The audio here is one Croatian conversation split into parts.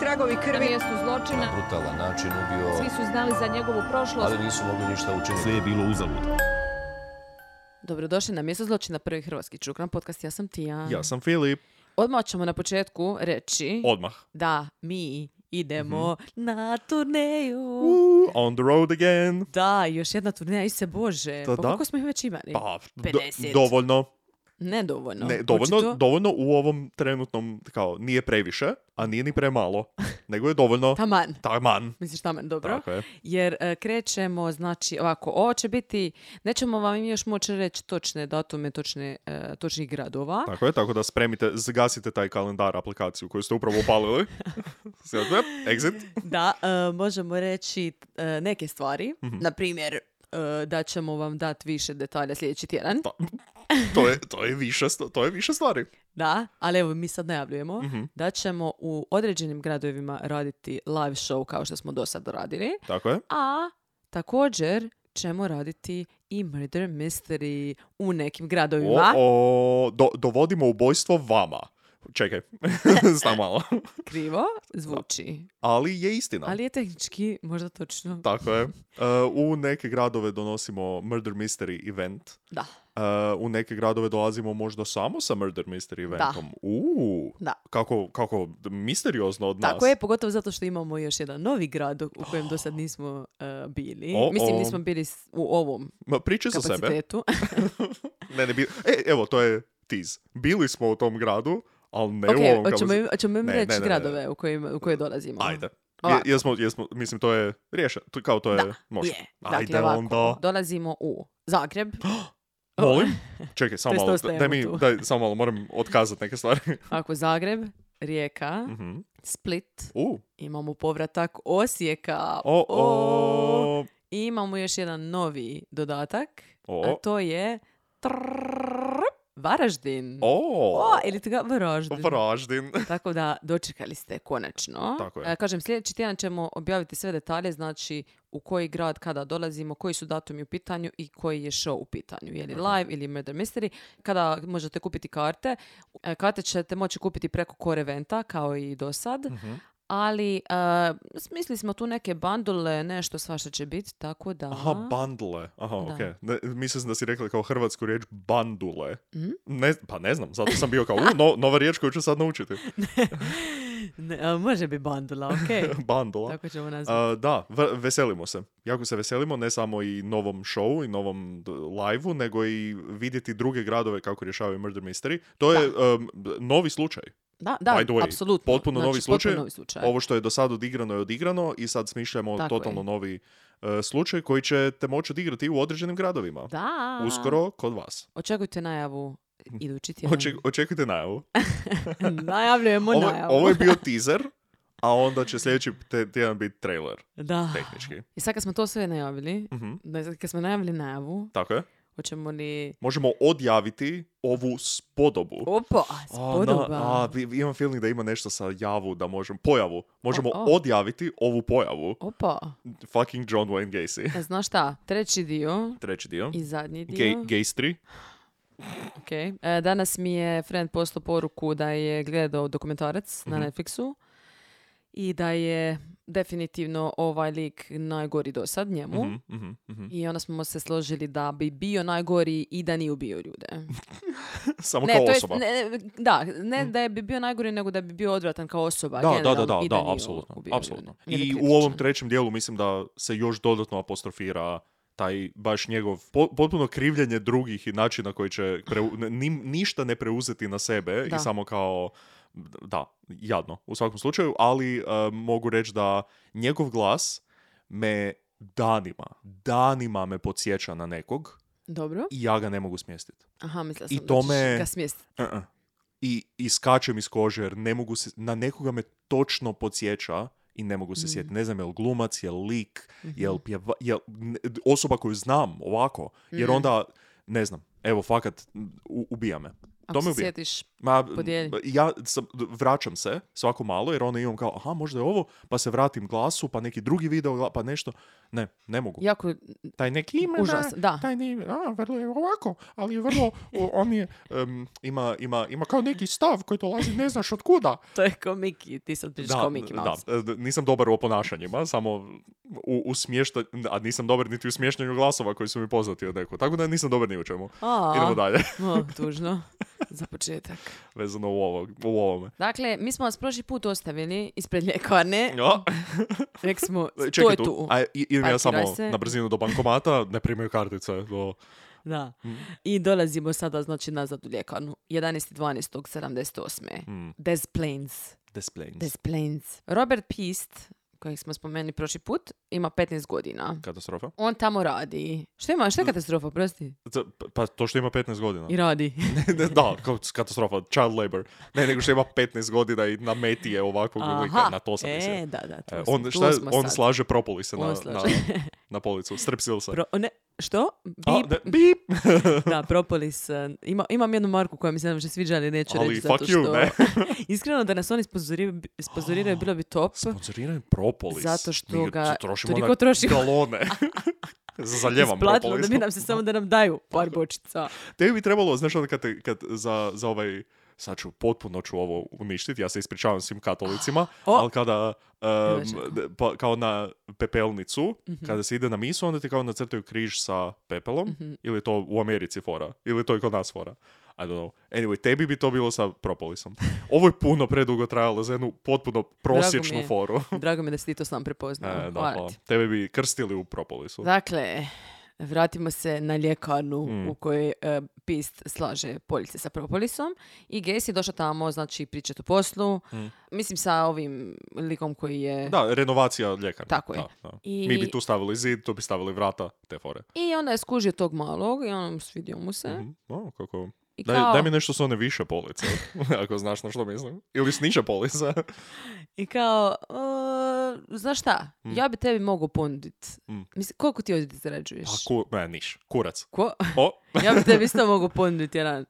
tragovi Na krvi. mjestu zločina brutalan način ubio, svi su znali za njegovu prošlost. ali nisu mogli ništa učiniti. Sve je bilo uzalud. Dobrodošli na mjesto zločina prvi hrvatski čukran podcast. Ja sam Tija. Ja sam Filip. Odmah ćemo na početku reći Odmah. da mi idemo na turneju. On the road again. Da, još jedna turneja, i se Bože. Da, Pa da. koliko smo ih već imali? Pa, do- 50. dovoljno. Ne, dovoljno, Očito. dovoljno u ovom trenutnom, kao, nije previše, a nije ni premalo. nego je dovoljno. Taman. Taman. Misliš taman, dobro. Tako je. Jer e, krećemo, znači, ovako, ovo će biti, nećemo vam još moći reći točne datume, točne, e, točnih gradova. Tako je, tako da spremite, zgasite taj kalendar aplikaciju koju ste upravo upalili. Exit. Da, e, možemo reći e, neke stvari. Mhm. Na primjer, da ćemo vam dati više detalja sljedeći tjedan. Pa, to, je, to, je više, to je više stvari. Da, ali evo mi sad najavljujemo Mhm. da ćemo u određenim gradovima raditi live show kao što smo do sad radili, Tako je. a također ćemo raditi i murder mystery u nekim O, gradovima. o, do, dovodimo ubojstvo vama. Čekaj, znam malo. Krivo zvuči, Ali je istina. ali je tehnički možda točno. Tako je. Uh, u neke gradove donosimo Murder Mystery event. Da, Uh, u neke gradove dolazimo možda samo sa Murder Mystery eventom. Uuu, da. kako, kako misteriozno od nas. Tako je, pogotovo zato što imamo još jedan novi grad u kojem do sad nismo uh, bili. O, Mislim, nismo bili u ovom Ma, priče za sebe. Ne, ne, bi... e, evo, to je tease. Bili smo u tom gradu, ali ne u ok, ovom hoćemo, im- hoćemo im reći ne, ne, ne. gradove u, kojim, u koje dolazimo. Ajde. Je, jesmo, jesmo, mislim, to je riješeno. To- Kao to je, Da, može. je. Dakle, Ajde ovako, onda. dolazimo u Zagreb. Molim? Čekaj, samo malo. Daj mi, daj, samo malo, moram otkazati neke stvari. Ovako, Zagreb, Rijeka, Mhm. Split, U, imamo povratak Osijeka. o, o, I imamo još jedan novi dodatak, a o, to je trrrr, Varaždin. o, O, ili ga Varaždin. Varaždin. Tako da dočekali ste konačno. Tako je. E, kažem, sljedeći tjedan ćemo objaviti sve detalje, znači u koji grad kada dolazimo, koji su datumi u pitanju i koji je show u pitanju. Je li live ili murder mystery. Kada možete kupiti karte, e, karte ćete moći kupiti preko core eventa, kao i do sad. Mhm. Ali e, smislili smo tu neke bandule, nešto svašta će biti, tako da... Aha, bandule. Aha, Da. okej. Ne, Mislim da si rekla kao hrvatsku riječ bandule. Mhm. Ne, pa ne znam, zato sam bio kao, u, no, nova riječ koju ću sad naučiti. Ne, a, može bi bandula, ok. Bandula. tako ćemo nazvati. A, da, v- veselimo se. Jako se veselimo, ne samo i novom showu i novom d- live-u, nego i vidjeti druge gradove kako rješavaju Murder Mystery. To je um, novi slučaj. Da, da, by the way, apsolutno. potpuno novi Znači, slučaj. Potpuno novi slučaj. Ovo što je do sad odigrano je odigrano i sad smišljamo Tako totalno je. novi uh, slučaj koji ćete moći odigrati u određenim gradovima. Da. Uskoro kod vas. Očekujte najavu idući tjedan. Oček- očekujte najavu. Najavljujemo Ovo, najavu. ovo je bio teaser, a onda će sljedeći te- tjedan biti trailer, Da. tehnički. I sad kad smo to sve najavili, da, kad smo najavili najavu, Tako je. Hoćemo li... Možemo odjaviti ovu spodobu. Opa, A, spodoba. na- a, imam feeling da ima nešto sa javu, da možemo, pojavu. Možemo O, o. odjaviti ovu pojavu. Opa. Fucking John Wayne Gacy. E, Znaš šta, treći dio Treći dio. i zadnji dio. Gay, Gaystry. Ok. E, danas mi je friend poslao poruku da je gledao dokumentarac na Mhm. Netflixu i da je definitivno ovaj lik najgori do sad njemu. Mhm, mhm, mhm. I onda smo se složili da bi bio najgori i da nije ubio ljude. Samo Ne, kao to jest, osoba. ne, da, ne da je bi bio najgori, nego da bi bio odvratan kao osoba. Da, da, da, da, i da, nije apsolutno, apsolutno. I u ovom trećem dijelu mislim da se još dodatno apostrofira taj baš njegov po- potpuno krivljenje drugih i način na koji će preu- ni- ništa ne preuzeti na sebe Da. i samo kao da, jadno u svakom slučaju, ali uh, mogu reći da njegov glas me danima, danima me podsjeća na nekog Dobro. i ja ga ne mogu smjestiti. Aha, mislila I sam to da me- ga smjestiti. Uh-uh. I, I skačem iz kože jer ne mogu se, na nekoga me točno podsjeća i ne mogu se Mm. sjetiti. Ne znam, je li glumac, je li lik, Mhm. je li pjeva, je li osoba koju znam ovako. Jer Mm. onda, ne znam, evo, fakat, u- ubija me. Ako se sjetiš, Ma, Podijeli. ja sam, vraćam se svako malo jer onda imam kao, aha, možda je ovo, pa se vratim glasu, pa neki drugi video, pa nešto. Ne, ne mogu. jako Taj neki ima, Užasan, da. taj ne, a, vrlo je ovako, ali je vrlo, on je, em, ima, ima, ima kao neki stav koji dolazi ne znaš od kuda. To je ko Miki, ti sad pričaš kao Mickey Mouse. da, nisam dobar u oponašanjima, samo u, u smješta- a nisam dobar niti u smještanju glasova koji su mi poznati od neko. Tako da nisam dobar ni u čemu. A, Idemo dalje, o, tužno. Za početak. vezano u, ovog, u ovome. Dakle, mi smo vas prošli put ostavili ispred ljekarne. Ja. Rekli smo, to je tu. tu. A, i- idem ja samo se. na brzinu do bankomata, ne primaju kartice. Do... Da. Mm. I dolazimo sada, znači, nazad u ljekarnu. 11.12.78. Mm. Des Plains. Des Plains. Des Plains. Robert Pist, kojeg smo spomenuli prošli put, ima 15 godina. Katastrofa. On tamo radi. Što ima? Što je katastrofa, prosti? Pa to što ima 15 godina. I radi. Da, katastrofa, child labor. Ne, nego što ima 15 godina i na meti je ovakvog na to sam. E, da, da, tu E, on, šta on sad. slaže propolise na, On na, slaže. na policu, strepsilsa. Pro, ne, što? A, Bip. ne, bip! Da, Propolis. eh, Ima, imam jednu marku koja mi se ne sviđa, ali neću Ali reći zato you, što... ne? Iskreno da nas oni sponzoriraju, sponzoriraju bilo bi top. Sponzoriran propolis. Zato što ga trošimo toliko na trošimo. galone. Zaljevam Isplatilo da bi nam se samo da nam daju par bočica. Tebi bi trebalo, znaš, onda kad, te- kad za, za ovaj, sad ću potpuno ću ovo uništiti, ja se ispričavam svim katolicima, O! ali kada, um, pa, kao na pepelnicu, Mhm. kada se ide na misu, onda ti kao nacrtaju križ sa pepelom, Mhm. ili to u Americi fora, ili to i kod nas fora. I don't know. Anyway, tebi bi to bilo sa propolisom. Ovo je puno predugo trajalo za jednu potpuno prosječnu je. foru. Drago mi je da si ti to sam prepoznao. E, da, Hvala ti. Tebe bi krstili u propolisu. Dakle, vratimo se na ljekarnu Mm. u kojoj e, Pist slaže poljice sa propolisom i Gacy je došao tamo, znači, pričati o poslu. Mm. Mislim, sa ovim likom koji je... Da, renovacija ljekarne. Tako je. Da, da. I- Mi bi tu stavili zid, tu bi stavili vrata, te fore. I onda je skužio tog malog i on svidio mu se. Mhm. O, kako... I Daj, kao, daj mi nešto s one više police, ako znaš na što mislim. Ili s niže police. i kao "E, znaš šta, ja bi tebi mogao ponudit. Mm. Mislim, koliko ti ovdje zarađuješ? A ku, ne, niš. Kurac. Ko? O, ja bi tebi isto mogao ponuditi jedan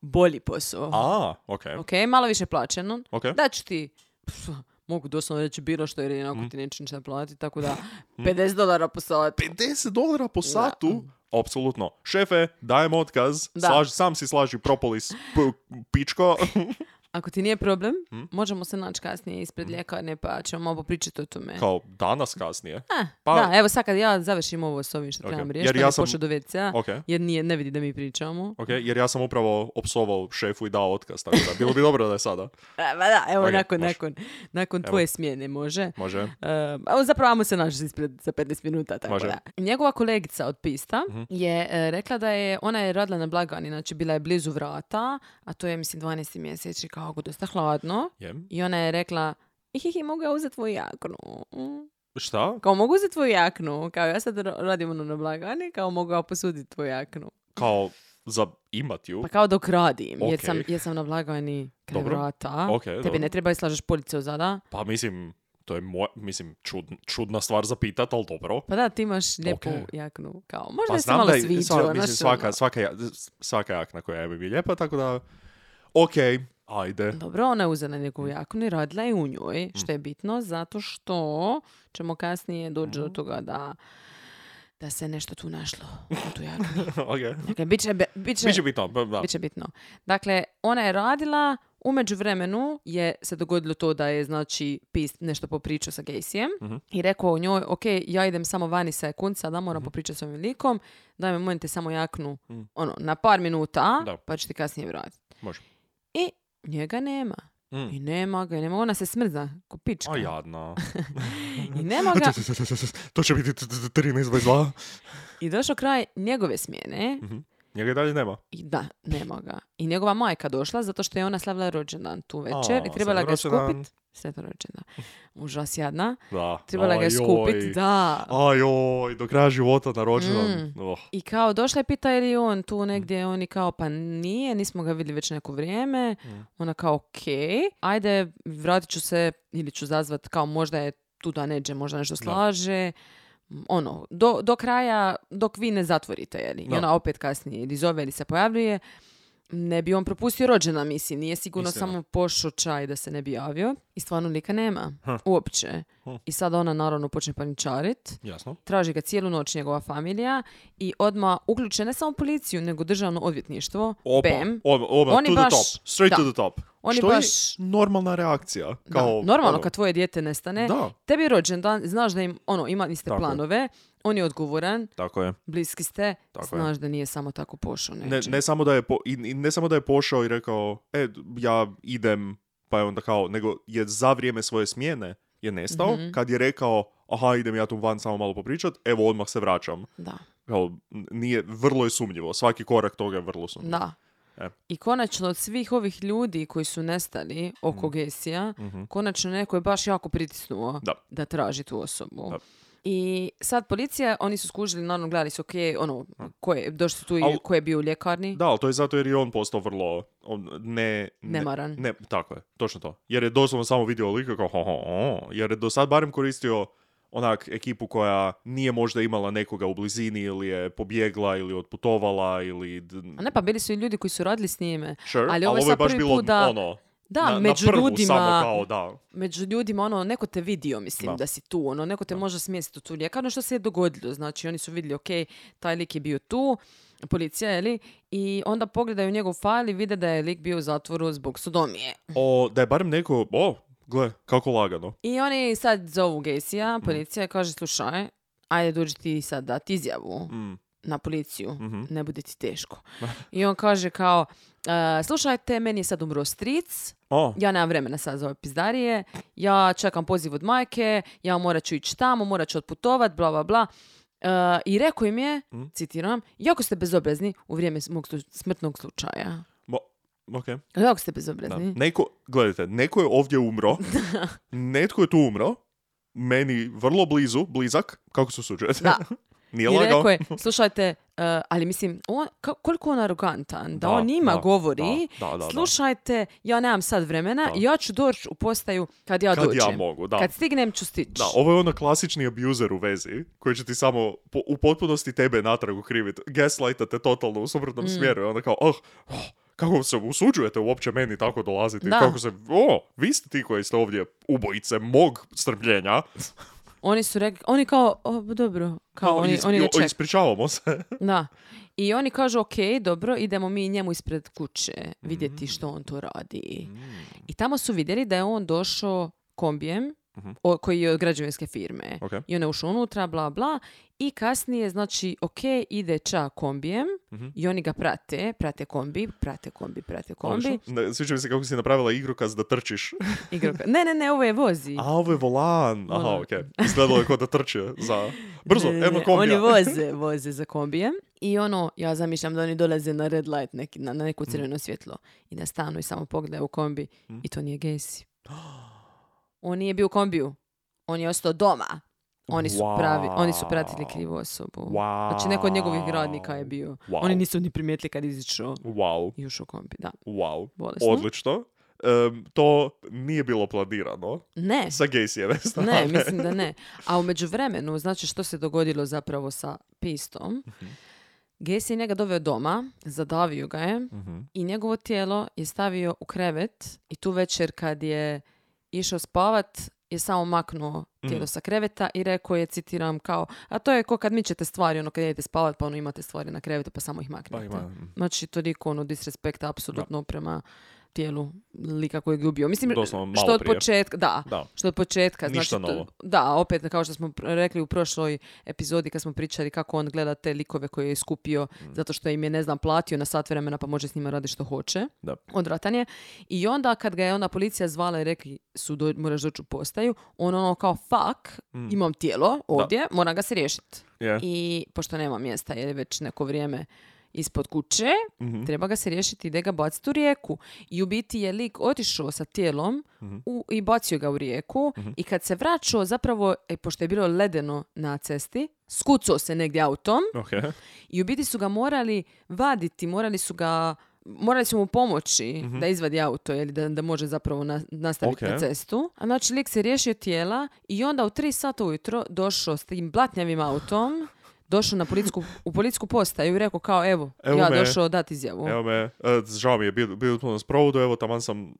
bolji posao. a, ok. Ok, malo više plaćeno. Ok. Da ću ti, mogu doslovno reći bilo što jer onako Mm. ti neće ništa platiti, tako da 50 dolara po satu. 50 dolara po satu? Apsolutno. Šefe, dajem otkaz. Da. Slaži, sam si slaži propolis, p- pičko. Ako ti nije problem, Mm. možemo se naći kasnije ispred ljekarne pa ćemo malo pričati o tome. Kao danas kasnije. Eh, Pa- Da, evo sad kad ja završim ovo s ovim što Ok. trebam Jer riješiti, ja ja sam- pošao do WC-a, Ok. jer nije, ne vidi da mi pričamo. Ok, jer ja sam upravo opsovao šefu i dao otkaz, tako da bilo bi dobro da je sada. E, ma da, evo Ok, nakon, može. nakon, nakon tvoje smjene može. Može? Uh, a zapravo ajmo se naći ispred za 15 minuta. Tako Može. da. Njegova kolegica od Pista Mhm. je e, rekla da je, ona je radila na blagani, znači bila je blizu vrata, a to je mislim 12. mjesec i kao dosta hladno. Jem. I ona je rekla, ihihi, mogu ja uzeti tvoju jaknu? Šta? Kao mogu uzeti tvoju jaknu? Kao ja sad ra- radim ono na blagani, kao mogu ja posuditi tvoju jaknu? Kao za imat ju? Pa kao dok radim, jer, Ok. sam, jer sam na blagani kraj Dobro. vrata. Ok, Tebi dobro. ne treba islažeš police uzada. Pa mislim, to je moj, mislim, čud, čudna stvar za pitat, ali dobro. Pa da, ti imaš lijepu Ok. jaknu. Kao, možda Pa se malo sviđa. sva- mislim, svaka, ono. svaka, svaka jakna koja je mi lijepa, tako da, ok, ajde. Dobro, ona je uzela njegovu jaknu i radila je u njoj, Mm. što je bitno zato što ćemo kasnije doći Mm. do toga da da se nešto tu našlo u tu jaknu. ok. Dakle, bit će, be- bit će- Biće bitno, ba- da. bit će bitno. Dakle, ona je radila, u međuvremenu je se dogodilo to da je, znači, Pist nešto popričao sa Gacyjem Mhm. i rekao njoj, ok, ja idem samo vani sa kunca, da Mhm. moram popričati s ovim likom, daj mi molim te samo jaknu, Mm. ono, na par minuta, Da. pa ću ti kasnije vratiti. Može. Njega nema. Mm. I nema ga, i nema, ona se smrza, ko pička. A jadna. I nema ga. to će biti 13.22. I došao kraj njegove smjene. Mhm. Njega i dalje nema. I da, nema ga. I njegova majka došla zato što je ona slavila rođendan tu večer A, i trebala ga skupiti. Sretan rođendan. Užas jadna. Da. Trebala ga Ajoj. skupiti, da. Ajoj, do kraja života na rođendan. Mm. Oh. I kao došla je pita je li on tu negdje, oni kao pa nije, nismo ga vidjeli već neko vrijeme. Mm. Ona kao ok, ajde vratit ću se ili ću zazvat kao možda je tu da neđe, možda nešto slaže. Ono, do, do kraja, dok vi ne zatvorite, jeli? I ona opet kasnije ili zove ili se pojavljuje. ne bi on propustio rođena, mislim. Nije sigurno Istina. samo pošao čaj da se ne bi javio. I stvarno lika nema. Huh. Uopće. Huh. I sad ona naravno počne paničarit. Jasno. Traži ga cijelu noć njegova familija i odmah uključe ne samo policiju, nego državno odvjetništvo. Opa, Bam. odmah, odmah, Oni to baš- the top. Straight da. to the top. Oni Što baš- je normalna reakcija. Da, Kao, normalno ono, kad tvoje dijete nestane. Da, Tebi je rođendan, znaš da im, ono, imali ste Tako je. planove, on je odgovoran, tako je. bliski ste, Tako je. znaš da nije samo tako pošao Ne, ne, samo da je po, i ne samo da je pošao i rekao, e, ja idem, pa je onda kao, nego je za vrijeme svoje smjene je nestao, Mhm. kad je rekao, aha, idem ja tu van samo malo popričat, evo odmah se vraćam. Da, Kao, nije, vrlo je sumnjivo, svaki korak toga je vrlo sumnjiv. da. E. I konačno od svih ovih ljudi koji su nestali oko Gesija, Mhm. konačno neko je baš jako pritisnuo Da. traži tu osobu. Da. I sad policija, oni su skužili, naravno gledali su, ok, ono, ko je, došli su tu i Al- ko je bio u ljekarni. Da, ali to je zato jer je on postao vrlo on, ne, ne, Nemaran. Ne, tako je, točno to. Jer je doslovno samo vidio lika kao ho, ho, ho, jer je do sad barem koristio onak ekipu koja nije možda imala nekoga u blizini ili je pobjegla ili otputovala ili... A ne, pa bili su i ljudi koji su radili s njime. Sure, ali ovo je sad baš prvi bilo put da- ono, Da, na, među na prvu ljudima, samo kao da. među ljudima, ono, neko te vidio, mislim, Da. da, si tu, ono, neko te može smjestiti u tu ljekarnu, što se je dogodilo, znači, oni su vidjeli, ok, taj lik je bio tu, policija, je li, i onda pogledaju njegov fajl i vide da je lik bio u zatvoru zbog sodomije. O, da je barem neko, o, gle, kako lagano. I oni sad zovu Mm. Gesija, policija i kaže, slušaj, ajde dođi ti sad dati izjavu Mm, na policiju, mhm. ne bude ti teško. I on kaže kao, "E, slušajte, meni je sad umro stric, O, ja nemam vremena sad za ove pizdarije, ja čekam poziv od majke, ja morat ću ići tamo, morat ću otputovat, bla, bla, bla. E, I rekao im je, Mm. citiram, jako ste bezobrazni u vrijeme mog slu- smrtnog slučaja. mo, ok. Jako ste Da. bezobrazni. Neko, gledajte, neko je ovdje umro, netko je tu umro, meni vrlo blizu, blizak, kako se usuđujete? Da. Nije I rekao je, slušajte, e, ali mislim, on, ka- koliko on arogantan, da, Da, on njima da, govori, da, da, da, da. slušajte, ja nemam sad vremena, Da. ja ću doći u postaju kad ja Kad dođem. ja mogu, da. Kad stignem ću stići. Da, ovo je ono klasični abuser u vezi, koji će ti samo po- u potpunosti tebe natrag ukriviti. Gaslighta te totalno u suprotnom Mm. smjeru. I onda kao, oh, oh, kako se usuđujete uopće meni tako dolaziti? Da. Kako se, o, vi ste ti koji ste ovdje ubojice mog strpljenja. Oni su rekli, oni kao, o, dobro, kao O, oni, is- oni o, ispričavamo se. Da. I oni kažu, ok, dobro, idemo mi njemu ispred kuće Mm. vidjeti što on to radi. I tamo su vidjeli da je on došao kombijem, Mhm. o- koji je od građevinske firme. Ok. I on je ušao unutra, bla, bla. I kasnije, znači, ok, ide ča kombijem Mhm. i oni ga prate, prate kombi, prate kombi, prate kombi. Ne, Sviđa mi se kako si napravila igrokaz da trčiš. Igrokaz. Ne, ne, ne, ovo je vozi. A, ovo je volan. Aha, ok. Izgledalo je kao da trče za... Brzo, Ne, kombija. Oni voze, voze za kombijem. I ono, ja zamišljam da oni dolaze na red light, neki, na, na neko Mm. crveno svjetlo. I da stanu i samo pogledaju u kombi. I to nije Gesi. On nije bio u kombiju. On je ostao doma. Oni su, pravi, oni su pratili Wow. krivu osobu. Wow. Znači, neko od njegovih radnika je bio. Wow. Oni nisu ni primijetili kad je izišao Wow, i ušao u kombi. Da, wow. bolesno. Odlično. Em, to nije bilo planirano Ne, sa Gacyjeve strane. ne, mislim da ne. A u međuvremenu, znači što se dogodilo zapravo sa pistom, Mhm. Gacy je njega doveo doma, zadavio ga je Mhm. i njegovo tijelo je stavio u krevet i tu večer kad je išao spavat je samo maknuo tijelo Mhm. sa kreveta i rekao je, citiram, kao, a to je ko kad mičete stvari, ono kad idete spavat pa ono imate stvari na krevetu pa samo ih Pa maknete. ima. Znači, toliko ono disrespekta apsolutno prema tijelu lika kojeg je ubio. Mislim, Doslovno malo što od prije. početka, da, Da. što od početka. Ništa znači, to- novo. Da, opet, kao što smo rekli u prošloj epizodi kad smo pričali kako on gleda te likove koje je skupio Mm. zato što im je, ne znam, platio na sat vremena pa može s njima raditi što hoće. Da. Odvratan je. I onda kad ga je onda policija zvala i rekli su do, moraš doći u postaju, on ono kao fuck, Mm. imam tijelo ovdje, moram ga se riješiti. Je. I pošto nema mjesta jer je već neko vrijeme ispod kuće, Mhm. treba ga se riješiti da ga baciti u rijeku. I u biti je lik otišao sa tijelom Mhm. u, i bacio ga u rijeku i kad se vraćao zapravo, e, pošto je bilo ledeno na cesti, skucao se negdje autom Ok. i u biti su ga morali vaditi, morali su ga Morali su mu pomoći da izvadi auto ili da, da može zapravo na, nastaviti Ok. na cestu. A znači lik se riješio tijela i onda u tri sata ujutro došao s tim blatnjavim autom došao na policijsku, u policijsku postaju i rekao kao evo, Evo ja me. došao dati izjavu. Evo me, e, žao mi je, bio, bio smo na sprovodu, evo taman sam,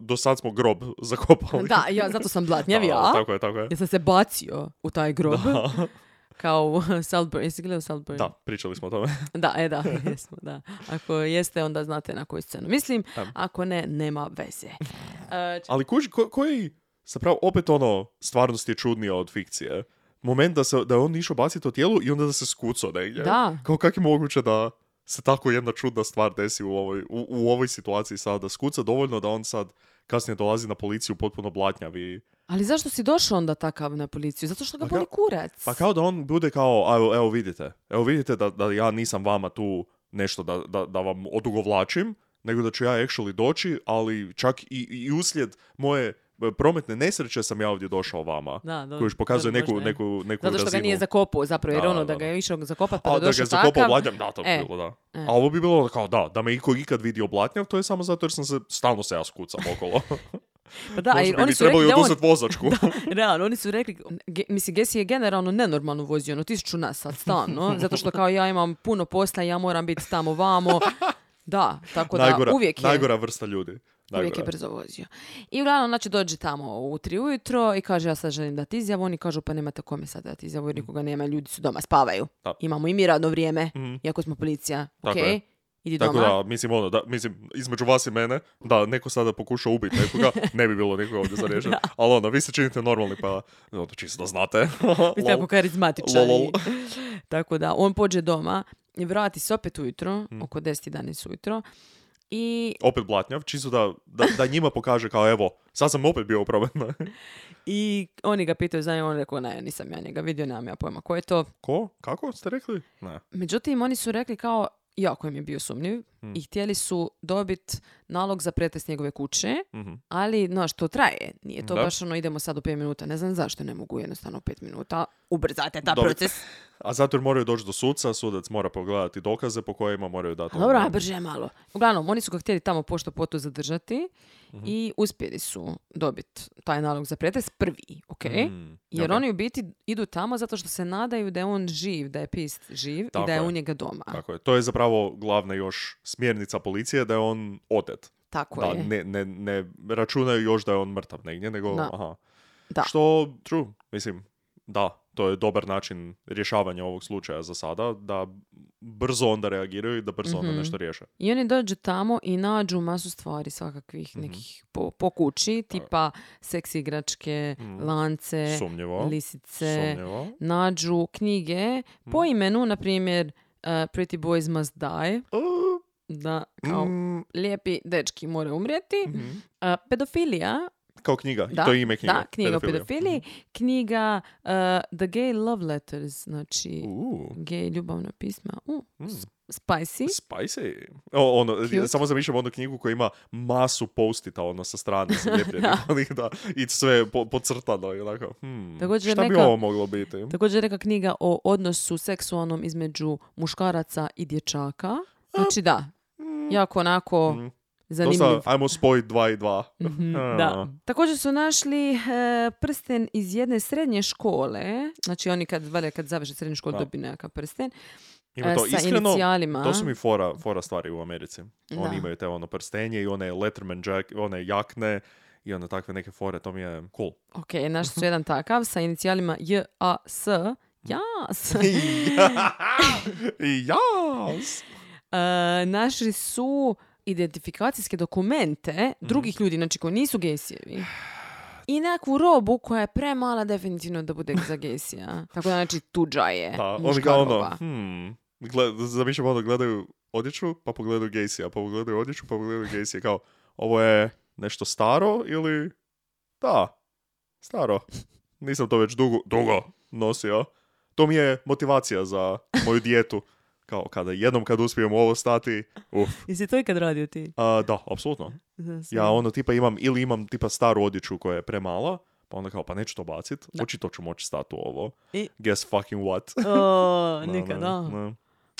do sad smo grob zakopali. Da, ja, zato sam blatnjav ja. Tako je, tako je. Jer sam se bacio u taj grob. Da. Kao u Saltburn. Jesi gledao Saltburn? da, pričali smo o tome. Da, e da, jesmo, da. Ako jeste, onda znate na koju scenu. Mislim, Da. ako ne, nema veze. E, Ali kuži, ko, koji, zapravo, opet ono, stvarnost je čudnija od fikcije. Moment da, se, da je on išao baciti o tijelu i onda da se skucao negdje. Da. Kao kako je moguće da se tako jedna čudna stvar desi u ovoj, u, u ovoj situaciji sad, da skuca dovoljno da on sad kasnije dolazi na policiju potpuno blatnjav i... Ali zašto si došao onda takav na policiju? Zato što ga Pa boli kurac. Pa kao da on bude kao, evo, evo vidite, evo vidite da, da ja nisam vama tu nešto da, da, da vam odugovlačim, nego da ću ja actually doći, ali čak i, i uslijed moje prometne nesreće sam ja ovdje došao vama. Da, dobro, Koji još pokazuje neku, možda neku, neku Zato što ga razinu. nije zakopao zapravo, jer Da, ono da, da, da. ga je išao zakopat pa A da da ga je zakopao blatnjav, da, to E, bilo, da. e. A ovo bi bilo kao da, da me iko ikad vidio blatnjav, to je samo zato jer sam se, stalno se ja skucam okolo. Pa da, jer oni su rekli da on, vozačku. realno, oni su rekli, ge, mislim, Gesi je generalno nenormalno vozio, ono, tisuću nas sad stalno, zato što kao ja imam puno posla, ja moram biti tamo vamo. Da, tako da najgora, uvijek je. najgora vrsta ljudi. Uvijek je brzo vozio. I uglavnom, znači, dođe tamo u tri ujutro i kaže, ja sad želim dati izjavu. Oni kažu, pa nemate kome sad dati izjavu jer nikoga nema, ljudi su doma, spavaju. Da. Imamo i mi radno vrijeme, Mhm. iako smo policija. Tako ok, je. idi Tako doma. da, mislim, ono, da, mislim, između vas i mene, da, neko sada pokuša ubiti nekoga, ne bi bilo nikoga ovdje za riješiti. Ali onda, vi se činite normalni, pa, ono, čisto da znate. Vi ste jako karizmatičani. Tako da, on pođe doma i vrati se opet ujutro, Mhm. oko 10-11 ujutro. I, Opet blatnjav, čisto da, da, da njima pokaže kao, evo, sad sam opet bio u. I oni ga pitaju za njega, on rekao, ne, nisam ja njega vidio, nemam ja pojma ko je to. Ko? Kako ste rekli? Ne. Međutim, oni su rekli kao, jako im je bio sumnjiv Hmm. i htjeli su dobiti nalog za pretest njegove kuće, Mhm. ali, no, što traje. Nije to Da. baš ono, idemo sad u 5 minuta. Ne znam zašto ne mogu jednostavno u 5 minuta. Ubrzate ta Dobro. proces. A zato jer moraju doći do suca, sudac mora pogledati dokaze po kojima moraju dati... A dobro, a brže je malo. Uglavnom, oni su ga htjeli tamo pošto poto zadržati Mhm. i uspjeli su dobiti taj nalog za pretest prvi, ok? Mm, Jer ok. oni u biti idu tamo zato što se nadaju da je on živ, da je pist živ i Tako da je je. u njega doma. Tako je. To je zapravo glavna još smjernica policije, da je on otet. Tako Da, je. ne, ne, ne računaju još da je on mrtav negdje, nego Da. aha. Da. Što, true, mislim, da, to je dobar način rješavanja ovog slučaja za sada, da brzo onda reagiraju i da brzo onda Mhm. nešto riješe. I oni dođu tamo i nađu masu stvari svakakvih Mhm. nekih po, po kući, tipa seks igračke, Mhm. lance, Sumnjivo. lisice. Sumnjivo. Nađu knjige po Mhm. imenu, na primjer, uh, Pretty Boys Must Die. Uh, Da, kao mm, lijepi dečki moraju umrijeti. mhm. Uh, pedofilija, Kao knjiga, da, to je ime knjige. da, knjiga o pedofiliji. Knjiga uh, The Gay Love Letters, znači Uh, gay ljubavna pisma. Uh, mm. spicy. Spicy. O, ono, Cute. samo zamišljam onu knjigu koja ima masu postita ono sa strane zalijepljenih onih, da, i sve po, podcrtano i onako, hmm, Također šta bi neka- ovo moglo biti? Također neka knjiga o odnosu seksualnom između muškaraca i dječaka. Znači da, jako onako Mm. zanimljiv. Dosta, ajmo spojiti dva i dva. Mhm, A. da. Također su našli e, prsten iz jedne srednje škole. Znači oni kad, valjda kad završe srednju školu Da. dobiju nekakav prsten. Ima to sa iskreno, inicijalima. to su mi fora, fora stvari u Americi. Oni Da. imaju te ono prstenje i one Letterman jack, one jakne i one takve neke fore, to mi je cool. Ok, našli su jedan takav sa inicijalima J, A, S. Jas. I jas! E, našli su identifikacijske dokumente Mhm. drugih ljudi, znači koji nisu gejsijevi. I nekakvu robu koja je premala definitivno da bude za gejsija. Tako da znači tuđa je. Da, oni ga ono, hmm, gled, zamišljam ono, gledaju odjeću, pa pogledaju Gacyja, pa pogledaju odjeću, pa pogledaju Gacyja, kao, ovo je nešto staro ili, da, staro. Nisam to već dugo, dugo nosio. To mi je motivacija za moju dijetu. Kao, kada jednom kad uspijem u ovo stati, uf. Jesi to ikad radio ti? A, da, apsolutno. Ja ono tipa imam, ili imam tipa staru odjeću koja je premala, pa onda kao, pa neću to bacit, Da. očito ću moći stati u ovo. I- Guess fucking what. O, nikad, da.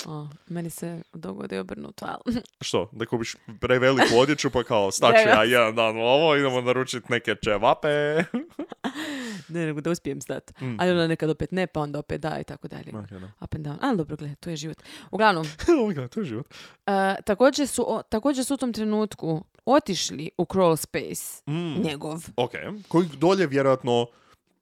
O, meni se dogodi obrnuto, ali... Što, da kupiš preveliku odjeću pa kao staću ja jedan dan u ovo, idemo naručiti neke čevape. ne, nego da uspijem stat. Mm. Ali onda nekad opet ne, pa onda opet da i tako dalje. Ok, da. Up and down. Ali dobro, gledaj, to je život. Uglavnom, god, to je život. e, također, su, o- također su u tom trenutku otišli u crawl space Mm. njegov. Ok, koji dolje vjerojatno,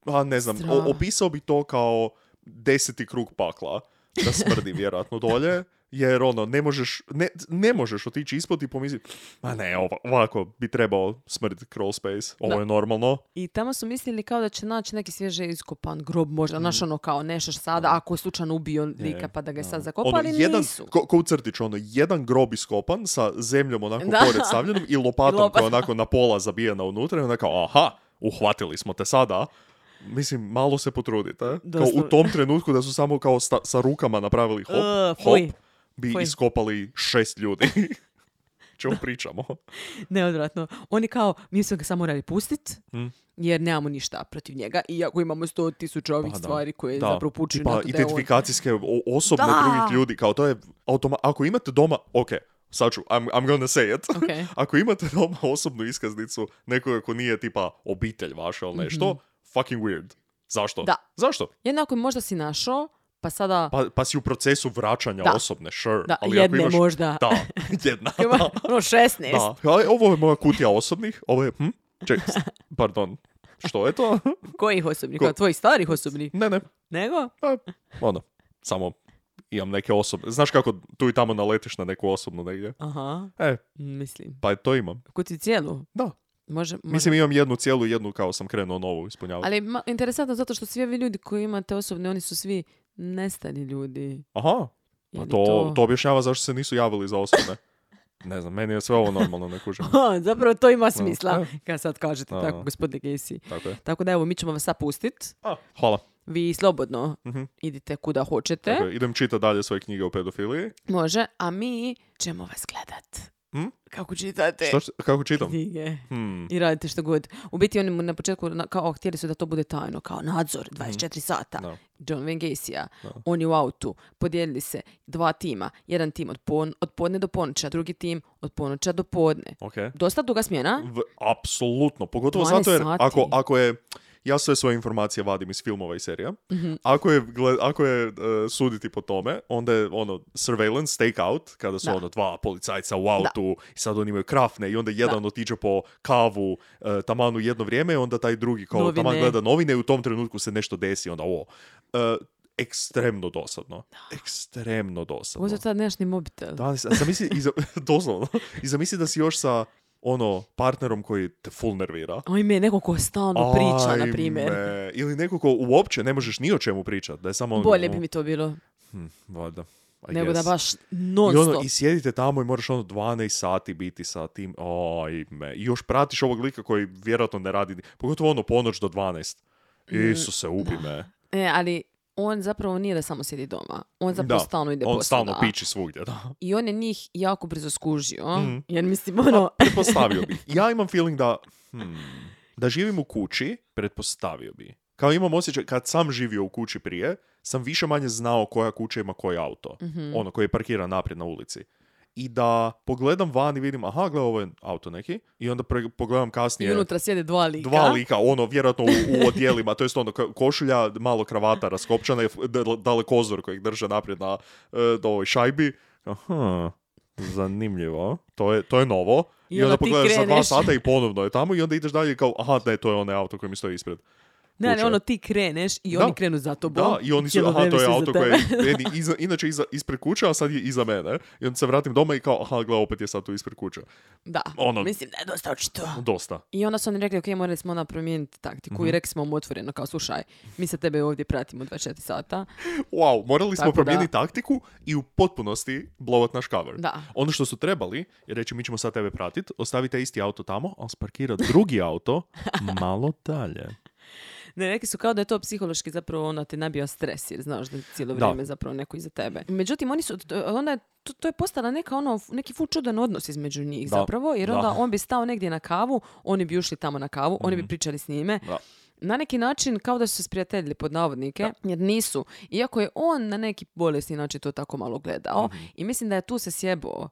a ne znam, o- opisao bi to kao deseti krug pakla, da smrdi vjerojatno dolje, jer ono, ne možeš, ne, ne možeš otići ispod i pomisliti, ma ne, ova- ovako bi trebao smrditi crawl space, ovo Da. je normalno. I tamo su mislili kao da će naći neki svježe iskopan grob, možda, znaš ono kao nešto sada, ako je slučajno ubio lika pa da ga je sad zakopali, Ono, jedan, nisu. ko, ko u crtiću, ono, jedan grob iskopan sa zemljom onako Da. pored stavljenom i lopatom I lopatom. koja je onako na pola zabijena unutra i onda kao, aha, uhvatili smo te sada. Mislim, malo se potrudite. Kao u tom trenutku da su samo kao sta- sa rukama napravili hop, Uh, hop, bi fuj. iskopali šest ljudi. Čemu pričamo? Neodvratno. Oni kao, mi smo ga samo morali pustit, Mm. jer nemamo ništa protiv njega, iako imamo sto tisuća ovih Pa stvari koje Da, zapravo pučuju na to da identifikacijske osobne Da. drugih ljudi, kao to je automa- ako imate doma, ok, sad ću, I'm, I'm gonna say it. Ok. ako imate doma osobnu iskaznicu nekoga ko nije tipa obitelj vaša ili nešto, fucking weird. Zašto? Da. Zašto? Jednako možda si našao, pa sada... Pa, pa si u procesu vraćanja Da. osobne, sure. Da, ali ako jedne imaš, možda. Da, jedna. Ima, da. ono 16. Da. Ali ovo je moja kutija osobnih, ovo je, hm? Ček, pardon, što je to? Kojih osobnih? Ko- tvojih starih osobnih? ne, ne, Nego? pa, ono, samo imam neke osobne. Znaš kako tu i tamo naletiš na neku osobnu negdje? Aha, E, mislim. pa to imam. Kutiju cijelu? Da. Može, može. Mislim imam jednu cijelu, jednu kao sam krenuo novu ispunjavati. Ali ma, interesantno zato što svi ovi ljudi koji imate osobne, oni su svi nestali ljudi. Aha, pa li to, to objašnjava zašto se nisu javili za osobne. Ne znam, meni je sve ovo normalno, ne kužim. Zapravo to ima smisla, e. kad sad kažete A. tako, gospodine Gacy. Tako. Tako da evo, mi ćemo vas sad pustit. A, hvala. Vi slobodno Mhm. idite kuda hoćete. Tako. Idem čitati dalje svoje knjige o pedofiliji. Može, a mi ćemo vas gledat. Hm? Kako čitate Što, kako čitam? knjige. Hmm. I radite što god. U biti oni mu na početku na- kao htjeli su da to bude tajno, kao nadzor 24 sata. Da. John Wayne Gacy-a, Da. on je u autu, podijelili se dva tima. Jedan tim od, pon, od podne do ponoća, drugi tim od ponoća do podne. Ok. Dosta duga smjena. V, apsolutno. Pogotovo 12 zato jer sati. ako, ako je... Ja sve svoje informacije vadim iz filmova i serija. Mhm. Ako je, gled- ako je e, suditi po tome, onda je ono surveillance, stakeout, kada su Da. ono dva policajca u autu i sad oni imaju krafne i onda jedan otiđe po kavu e, taman u jedno vrijeme, onda taj drugi kao Novine. taman gleda novine i u tom trenutku se nešto desi, onda ovo. E, ekstremno dosadno. Ekstremno dosadno. Ovo sad nemaš ni mobitel. Da, zamisli, i za- doslovno, i zamisli da si još sa ono, partnerom koji te full nervira. Ajme, neko ko stalno priča, na primjer. Ili neko ko uopće ne možeš ni o čemu pričat, da je samo ono... Bolje bi mi to bilo. Hm, valjda. I Nego da guess. baš I, non ono, stop. I sjedite tamo i moraš ono 12 sati biti sa tim, ajme. I još pratiš ovog lika koji vjerojatno ne radi, pogotovo ono ponoć do 12. Mm, Isuse, ubi me. E, ali on zapravo nije da samo sjedi doma. On zapravo Da, stalno ide On stalno piči svugdje, da. I on je njih jako brzo skužio. Mhm. Jer mislim, ono... Pretpostavio bi. Ja imam feeling da, hmm, da živim u kući, pretpostavio bi. Kao imam osjećaj, kad sam živio u kući prije, sam više manje znao koja kuća ima koji auto. Mhm. Ono, koji je parkiran naprijed na ulici. I da pogledam van i vidim, aha, gle, ovo je auto neki. I onda pre- pogledam I kasnije unutra sjede dva lika. dva lika, ono, vjerojatno u, u odjelima, to jest ono, ko- košulja, malo kravata raskopčana i dalekozor kojeg drže naprijed na do ovoj šajbi. Aha, zanimljivo. To je, to je novo. I, I onda onda ti pogledaš za dva sata i ponovno je tamo i onda ideš dalje i kao, aha, ne, to je onaj auto koji mi stoji ispred. Ne, ali kuće. ono ti kreneš i Da. oni krenu za tobom. Da, i oni su, aha, to je auto koje je iza, inače iza, ispred kuće, a sad je iza mene. I onda se vratim doma i kao, aha, gle, opet je sad tu ispred kuće. Da, Ono- mislim da je dosta očito. Dosta. I onda su oni rekli, ok, morali smo onda promijeniti taktiku Mhm. i rekli smo mu otvoreno, kao slušaj, mi se tebe ovdje pratimo 24 sata. Wow, morali smo promijeniti taktiku i u potpunosti blowat naš cover. Da. Ono što su trebali je reći mi ćemo sad tebe pratiti, ostavite isti auto tamo, ali sparkira drugi auto malo dalje. Ne, rekli su kao da je to psihološki zapravo ono te nabija stres jer znaš da je cijelo Da. vrijeme zapravo neko iza tebe. Međutim, oni su, onda je, to, to je postala neka ono, neki ful čudan odnos između njih Da. zapravo, jer Da. onda on bi stao negdje na kavu, oni bi ušli tamo na kavu, oni bi pričali s njime. Mhm. Da. Na neki način kao da su se sprijateljili pod navodnike, jer nisu. Iako je on na neki bolesni način to tako malo gledao Mhm. i mislim da je tu se sjebao.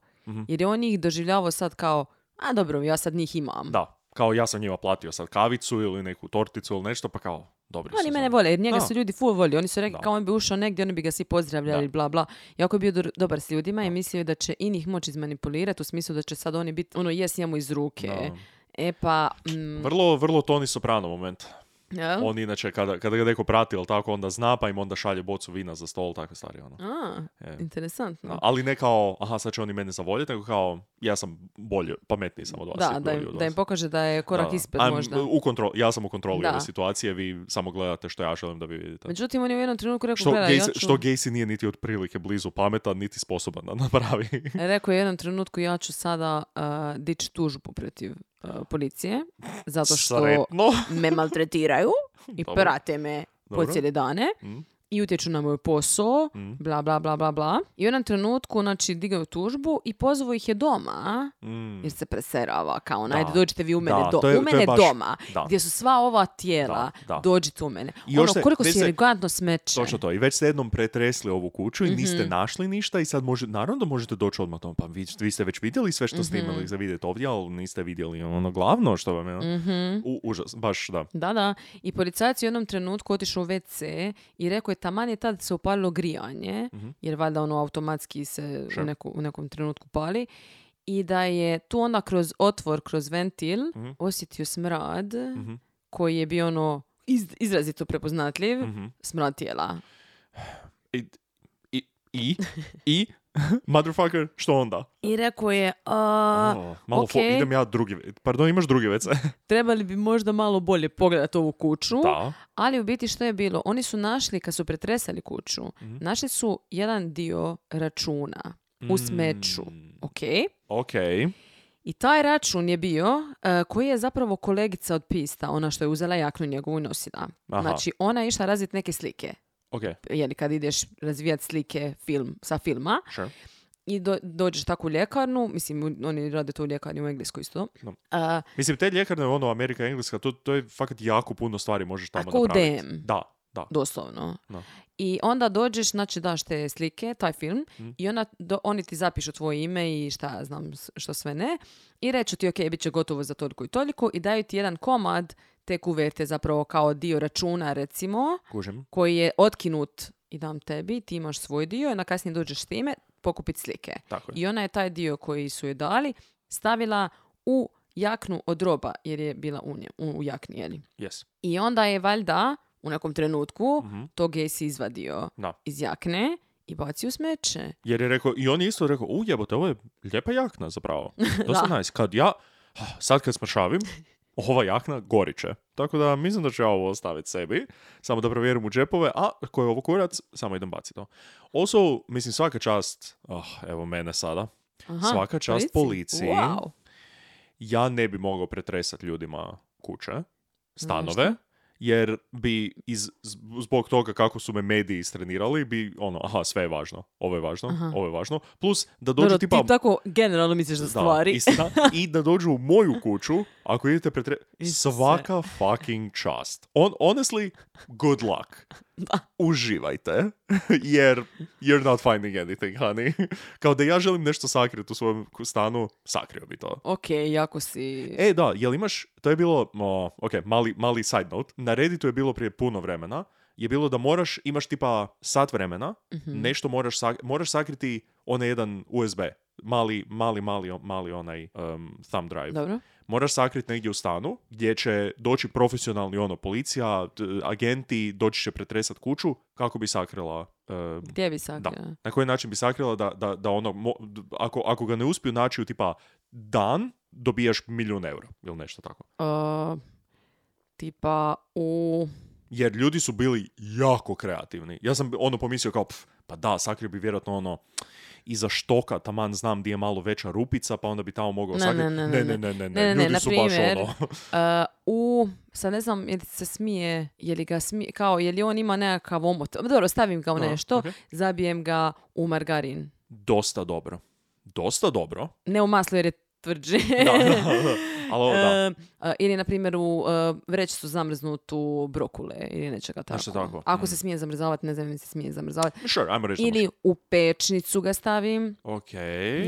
Jer je on njih doživljavao sad kao, a dobro, ja sad njih imam. Da, kao ja sam njima platio sad kavicu ili neku torticu ili nešto, pa kao, dobri su Oni mene vole, jer njega Da. su ljudi full voli. Oni su rekli Da. kao on bi ušao negdje, oni bi ga svi pozdravljali, Da. bla bla. Jako je bio dobar s ljudima i mislio da će i njih moći izmanipulirati u smislu da će sad oni biti, ono, jes njemu iz ruke. Da. E pa, mm, Vrlo, vrlo Tony Soprano moment. jel? On inače, kada, kada ga neko prati, ili tako, onda zna, pa im onda šalje bocu vina za stol, takve stvari, ono. A, E. interesantno. Ali ne kao, aha, sad će oni mene zavoljeti, nego kao, ja sam bolji, pametniji sam od vas. Da, da im, od da im vas. pokaže da je korak Da. ispred I'm možda. U kontro, ja sam u kontroli Da. ove situacije, vi samo gledate što ja želim da vi vidite. Međutim, on je u jednom trenutku rekao, Što, gledaj, ja ću... što Gacy nije niti otprilike blizu pametan, niti sposoban da napravi. Rekao je u jednom trenutku, ja ću sada uh, dići tužbu protiv uh, policije, zato što Sretno. me maltretiraju i Dobro. prate me po cijele dane Mm. I utječu na moj posao, Mm. bla, bla, bla, bla, bla. I u jednom trenutku, znači, digao tužbu i pozvao ih je doma, Mm. jer se preserava, kao, Da. ajde, dođite vi u mene, Da, do- to je- u to je mene baš- doma, da. gdje su sva ova tijela, Da, da. dođite u mene. I ono, se- koliko si elegantno smeće. Točno to. I već ste jednom pretresli ovu kuću i Mhm. niste našli ništa i sad može, naravno da možete doći odmah tamo. Pa vi, vi ste već vidjeli sve što ste Mhm. imali za vidjeti ovdje, ali niste vidjeli ono glavno što vam je. Mhm. U, užas, baš da. Da, da. I policajac u jednom trenutku otišao u WC i rekao je taman je tad se upalilo grijanje, Mhm. jer valjda ono automatski se Sure. u, neku- u nekom trenutku pali. I da je tu onda kroz otvor, kroz ventil, Mhm. osjetio smrad Mhm. koji je bio ono iz- izrazito prepoznatljiv, smrad tijela. I, i, i motherfucker, što onda? I rekao je, a, O, malo fo- okej. idem ja drugi, pardon, imaš drugi WC? trebali bi možda malo bolje pogledati ovu kuću. da. Ali u biti što je bilo? Oni su našli, kad su pretresali kuću, Mhm. našli su jedan dio računa u smeću. Mm, Ok. Ok. I taj račun je bio e, koji je zapravo kolegica od Pista, ona što je uzela jaknu njegovu i nosila. Aha. Znači, ona je išla razviti neke slike. Ok. Jeli, kad ideš razvijati slike film, sa filma Sure. i do, dođeš tako u ljekarnu, mislim, oni rade to u ljekarni u Engleskoj isto. No. A, Mislim, te ljekarne, ono, Amerika, Engleska, to, to je fakat jako puno stvari možeš tamo Ako napraviti. DM. Da, da. doslovno. Da. I onda dođeš, znači daš te slike, taj film, Mm. i onda do, oni ti zapišu tvoje ime i šta znam, što sve ne. I reću ti, ok, bit će gotovo za toliko i toliko i daju ti jedan komad te kuverte zapravo kao dio računa, recimo, Kužim. koji je otkinut i dam tebi, ti imaš svoj dio i na kasnije dođeš s time pokupiti slike. Tako je. I ona je taj dio koji su joj dali stavila u jaknu od roba, jer je bila u, nje, u, jakni, jeli. Yes. I onda je valjda u nekom trenutku Mhm. to Gacy izvadio Da. iz jakne i bacio smeće. Jer je rekao, i on je isto rekao, u jebote, ovo je lijepa jakna zapravo. Dosta nice. Kad ja, sad kad smršavim, ova jakna goriće. Tako da mislim da ću ja ovo ostaviti sebi, samo da provjerim u džepove, a ko je ovo kurac, samo idem baciti to. Also, mislim, svaka čast, oh, evo mene sada, Aha, Svaka čast policiji. Wow. ja ne bi mogao pretresati ljudima kuće, stanove? Jer bi iz, zbog toga kako su me mediji istrenirali, bi ono, aha, sve je važno, ovo je važno, Aha. ovo je važno, plus da dođu Dobro, tipa... ti tako generalno misliš Da, stvari. istina. I da dođu u moju kuću, ako idete pretre... Svaka fucking čast. On, honestly, good luck. Uživajte, jer you're not finding anything, honey. Kao da ja želim nešto sakriti u svojem stanu, sakrio bi to. ok, jako si... E, da, jel imaš, to je bilo, o, ok, mali, mali side note, na Redditu je bilo prije puno vremena, je bilo da moraš, imaš tipa sat vremena, Mhm. nešto moraš, sak- moraš sakriti onaj jedan USB, mali, mali, mali, mali onaj um, thumb drive. Dobro. Moraš sakriti negdje u stanu, gdje će doći profesionalni ono, policija, t- agenti, doći će pretresat kuću, kako bi sakrila um, Gdje bi sakrila? na koji način bi sakrila da, da, da ono, mo- d- ako, ako ga ne uspiju naći u tipa dan, dobijaš milijun eura ili nešto tako. Uh, tipa u... Jer ljudi su bili jako kreativni. Ja sam ono pomislio kao, pf, pa da, sakrio bi vjerojatno ono iza štoka, taman znam gdje je malo veća rupica, pa onda bi tamo mogao Ne, ne, ne, ne, ne, ne, ne, ne, Ne, ne, ljudi su baš ono... Uh, u, sad ne znam je li se smije, je li ga smije, kao, je li on ima nekakav omot. Dobro, stavim ga u nešto, zabijem ga u margarin. Dosta dobro. Dosta dobro. Ne u maslo jer je tvrđi. Da, da, da. Ali ovo, da. A, ili, na primjer, u e, vrećicu zamrznutu brokule ili nečega tako. Nešto tako, Ako mm. se smije zamrzavati, ne znam ili se smije zamrzavati. Sure, ajmo reći Ili u pečnicu ga stavim. Ok.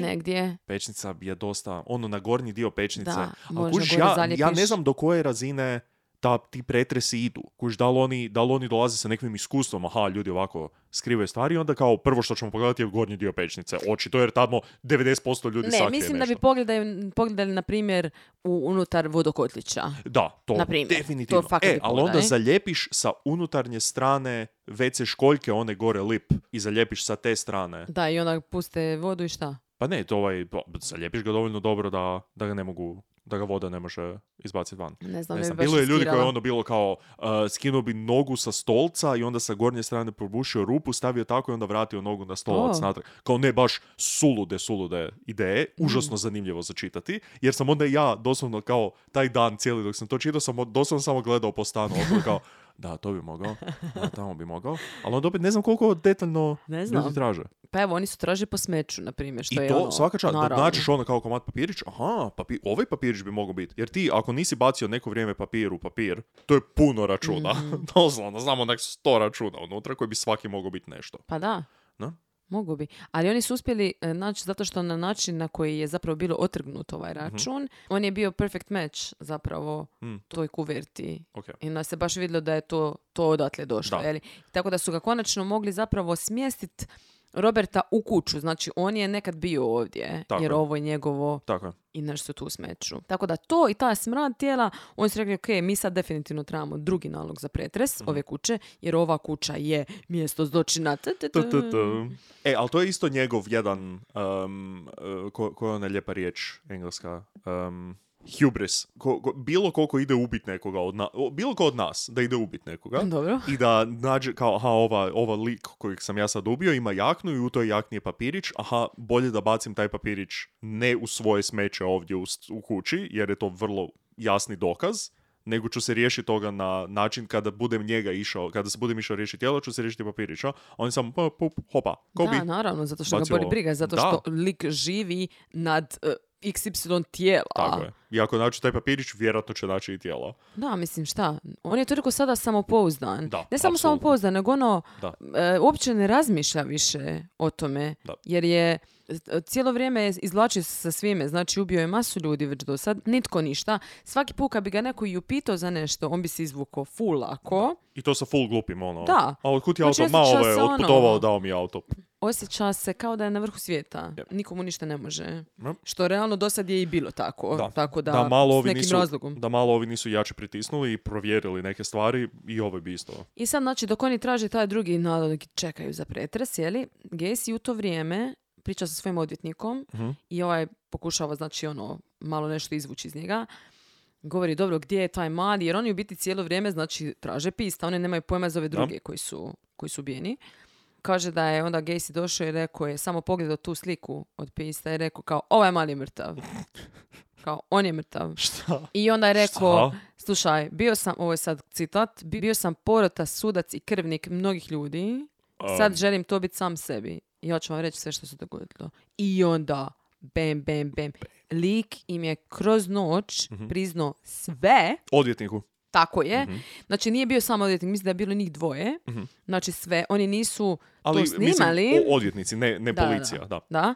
negdje. Pečnica je dosta, ono na gornji dio pečnice. Da, možda gore ja, ja ne znam do koje razine ta, ti pretresi idu. Kužiš, da li oni, da li oni dolaze sa nekakvim iskustvom, aha, ljudi ovako skrivaju stvari, onda kao prvo što ćemo pogledati je gornji dio pečnice. Očito jer tamo 90% ljudi Ne, mislim da bi nešto. pogledali, pogledali na primjer, u, unutar vodokotlića. Da, to Na primjer, definitivno. to e, ali onda zaljepiš sa unutarnje strane WC školjke, one gore lip, i zaljepiš sa te strane. Da, i onda puste vodu i šta? Pa ne, to ovaj, pa, zaljepiš ga dovoljno dobro da, da ga ne mogu, da ga voda ne može izbaciti van. Ne znam, Ne znam, bilo je ljudi koji je ono bilo kao uh, skinuo bi nogu sa stolca i onda sa gornje strane probušio rupu, stavio tako i onda vratio nogu na stolac O. natrag. Kao ne baš sulude, sulude ideje, Mm. užasno zanimljivo za čitati, jer sam onda ja doslovno kao taj dan cijeli dok sam to čitao sam doslovno samo gledao po stanu, okolo kao da, to bi mogao, da, tamo bi mogao, ali onda opet ne znam koliko detaljno Ne ljudi znam. traže. Pa evo, oni su traže po smeću, na primjer, što I je to ono, svaka čast, da nađeš ono kao komad papirić, aha, papi, ovaj papirić bi mogao biti. Jer ti, ako nisi bacio neko vrijeme papir u papir, to je puno računa. Mhm. Doslovno, znamo nek sto računa unutra koji bi svaki mogao biti nešto. Pa da. No? Mogu bi. Ali oni su uspjeli e, naći zato što na način na koji je zapravo bilo otrgnut ovaj račun, on je bio perfect match zapravo Mm. toj kuverti. Ok. I onda se baš vidjelo da je to, to odatle došlo. Da. Tako da su ga konačno mogli zapravo smjestiti Roberta u kuću. Znači, on je nekad bio ovdje, Tako jer je. ovo je njegovo Tako i nešto tu smeću. Tako da to i ta smrad tijela, oni su rekli, ok, mi sad definitivno trebamo drugi nalog za pretres Mhm. ove kuće, jer ova kuća je mjesto zločina. E, ali to je isto njegov jedan, um, ko, koja je ona lijepa riječ engleska, um, hubris. Ko, ko- bilo koliko ide ubit nekoga od nas, bilo ko od nas da ide ubit nekoga. Dobro. I da nađe kao, aha, ova, ova lik kojeg sam ja sad ubio ima jaknu i u toj jakni je papirić, aha, bolje da bacim taj papirić ne u svoje smeće ovdje u, u kući, jer je to vrlo jasni dokaz, nego ću se riješiti toga na način kada budem njega išao, kada se budem išao riješiti tijelo, ću se riješiti papirića. On sam, pa, pup, hopa, ko bi? Da, naravno, zato što ga bacio boli ovo. briga, zato Da. što lik živi nad uh, XY tijela. Tako je. I ako nađu taj papirić, vjerojatno će naći i tijelo. Da, mislim šta, on je toliko sada samopouzdan. Da, ne samo apsolutno. samopouzdan, nego ono, Da. e, uopće ne razmišlja više o tome. Da. Jer je e, cijelo vrijeme je izvlačio se sa svime, znači ubio je masu ljudi već do sad, nitko ništa. Svaki put kad bi ga neko i upitao za nešto, on bi se izvukao full lako. I to sa full glupim, ono. Da. A otkud ti Znači, auto? Ma, osjeća ovo je se ono- otputovao, dao mi je auto. Osjeća se kao da je na vrhu svijeta. Yep. Nikomu ništa ne može. Yep. Što realno do sad je i bilo tako. Da. Tako da, da malo s ovi nekim nisu, razlogom. Da malo ovi nisu jače pritisnuli i provjerili neke stvari i ovo bi isto. I sad, znači, dok oni traže taj drugi nalog čekaju za pretres, jeli, Gacy u to vrijeme priča sa svojim odvjetnikom Mhm. i ovaj pokušava, znači, ono, malo nešto izvući iz njega. Govori, dobro, gdje je taj mali? Jer oni u biti cijelo vrijeme, znači, traže pista. Oni nemaju pojma za ove druge koji su, koji su ubijeni. Kaže da je onda Gacy došao i rekao je, samo pogledao tu sliku od pista i rekao kao, ovaj mali je mrtav. Kao, on je mrtav. Šta? I onda je rekao, Šta? slušaj, bio sam, ovo je sad citat, "Bi- bio sam porota, sudac i krvnik mnogih ljudi, sad želim to biti sam sebi. I ja ću vam reći sve što se dogodilo. I onda, bam, bam, bam, lik im je kroz noć Mhm. priznao sve, Odvjetniku. Tako je. Mhm. Znači nije bio samo odvjetnik, mislim da je bilo njih dvoje. Znači sve, oni nisu Ali, to snimali. mislim, odvjetnici, ne, ne Da, da, policija, da. Da.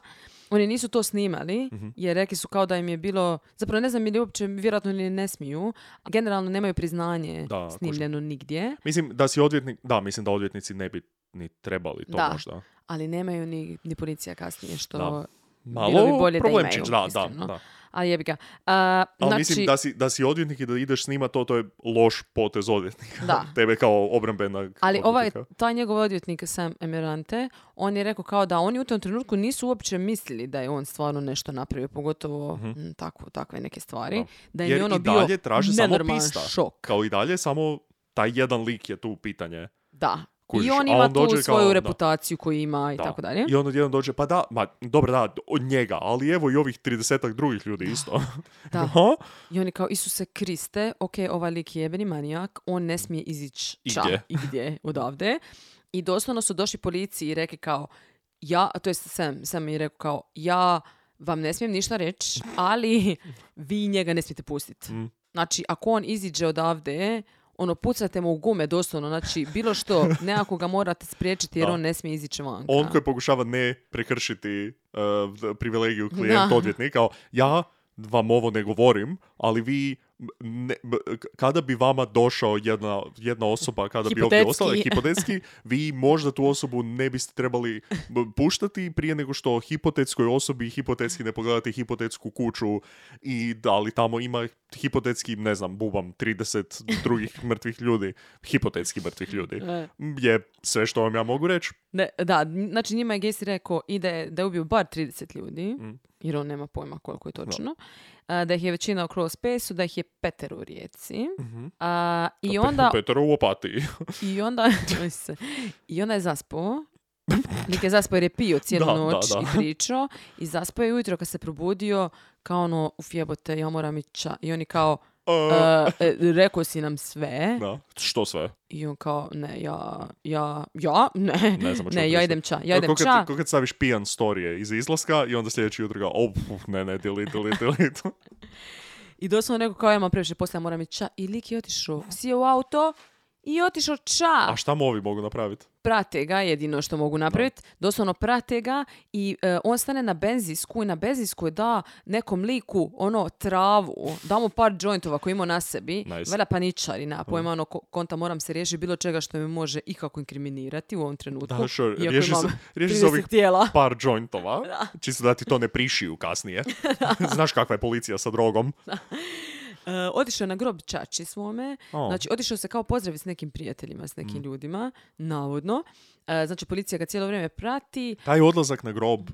Oni nisu to snimali, Mhm. jer rekli su kao da im je bilo, zapravo ne znam ili uopće, vjerojatno ili ne smiju, generalno nemaju priznanje Da, snimljeno nigdje, Mislim da si odvjetnik, da, mislim da odvjetnici ne bi ni trebali to Da. možda. ali nemaju ni, ni policija kasnije, što Da. bilo bi Malo bolje da problemčić, imaju, da, da, da. Ali jebi ga. A, Ali znači, mislim da si, da si odvjetnik i da ideš snima to, to je loš potez odvjetnika. Da. Tebe kao obrambena Ali ovaj, taj njegov odvjetnik Sam Emirante, on je rekao kao da oni u tom trenutku nisu uopće mislili da je on stvarno nešto napravio, pogotovo mm, tako, takve neke stvari. Da. Da je Jer ono i bio dalje traže samo pista. šok. Kao i dalje, samo taj jedan lik je tu pitanje. Da. Kužiš, I on ima on tu kao- svoju da. reputaciju koju ima i Da. tako dalje. I on odjednom dođe, pa da, ma, dobro da, od njega, ali evo i ovih 30 drugih ljudi isto. Da. Aha, I oni kao, Isuse Kriste, ok, ovaj lik je jebeni manijak, on ne smije izići ča Igdje. i gdje odavde. I doslovno su došli policiji i rekli kao, ja, to je Sam, Sam mi rekao kao, ja vam ne smijem ništa reći, ali vi njega ne smijete pustiti. Mm. Znači, ako on iziđe odavde, ono, pucate mu u gume doslovno, znači, bilo što, nekako ga morate spriječiti jer Da. on ne smije izići vanka. On koji pokušava ne prekršiti uh, privilegiju klijent Da. odvjetnika, kao, ja vam ovo ne govorim, ali vi ne, kada bi vama došao jedna, jedna osoba, kada bi ovdje ostala, hipotetski, vi možda tu osobu ne biste trebali b- puštati prije nego što hipotetskoj osobi hipotetski ne pogledate hipotetsku kuću i da li tamo ima hipotetski, ne znam, bubam, 30 drugih mrtvih ljudi, hipotetski mrtvih ljudi, E. je sve što vam ja mogu reći. Ne, da, znači njima je Gacy rekao i da je, ubio bar 30 ljudi, Mm. jer on nema pojma koliko je točno, a, da ih je većina u Crawl Spaceu, da ih je petero u Rijeci. A, I onda Petar u opatiji. I onda. I onda je zaspao. Lik je zaspao jer je pio cijelu Da, da, noć da. i pričao. I zaspao je ujutro kad se probudio kao ono, uf jebote, ja moram ići. I oni kao, Uh, "E, e, rekao si nam sve. da. Što sve? I on kao, ne, ja, ja, ja, ne, Ne znam ne, ja idem ča, ja idem ča. ko kad staviš pijan storije iz izlaska i onda sljedeći jutro ga, oh, puf, ne, ne, delete, delete, delete. I doslovno rekao kao, ja imam previše posla, moram ići ča. I lik je otišao, sjeo u auto i otišao ča. A šta mu ovi mogu napraviti? Prate ga, jedino što mogu napraviti, doslovno prate ga i e, on stane na benzisku i na benzinskoj da nekom liku ono travu, da mu par jointova koji ima na sebi, Nice. vela paničari, na pojma ono ko- konta moram se riješiti bilo čega što mi može ikako inkriminirati u ovom trenutku. Da, sure, riješi se, riješi se 30 ovih tijela. par jointova, čisto da ti to ne prišiju kasnije. Znaš kakva je policija sa drogom. E, otišao je na grob čači svome, znači otišao se kao pozdraviti s nekim prijateljima, s nekim ljudima, navodno. E, znači policija ga cijelo vrijeme prati. Taj odlazak na grob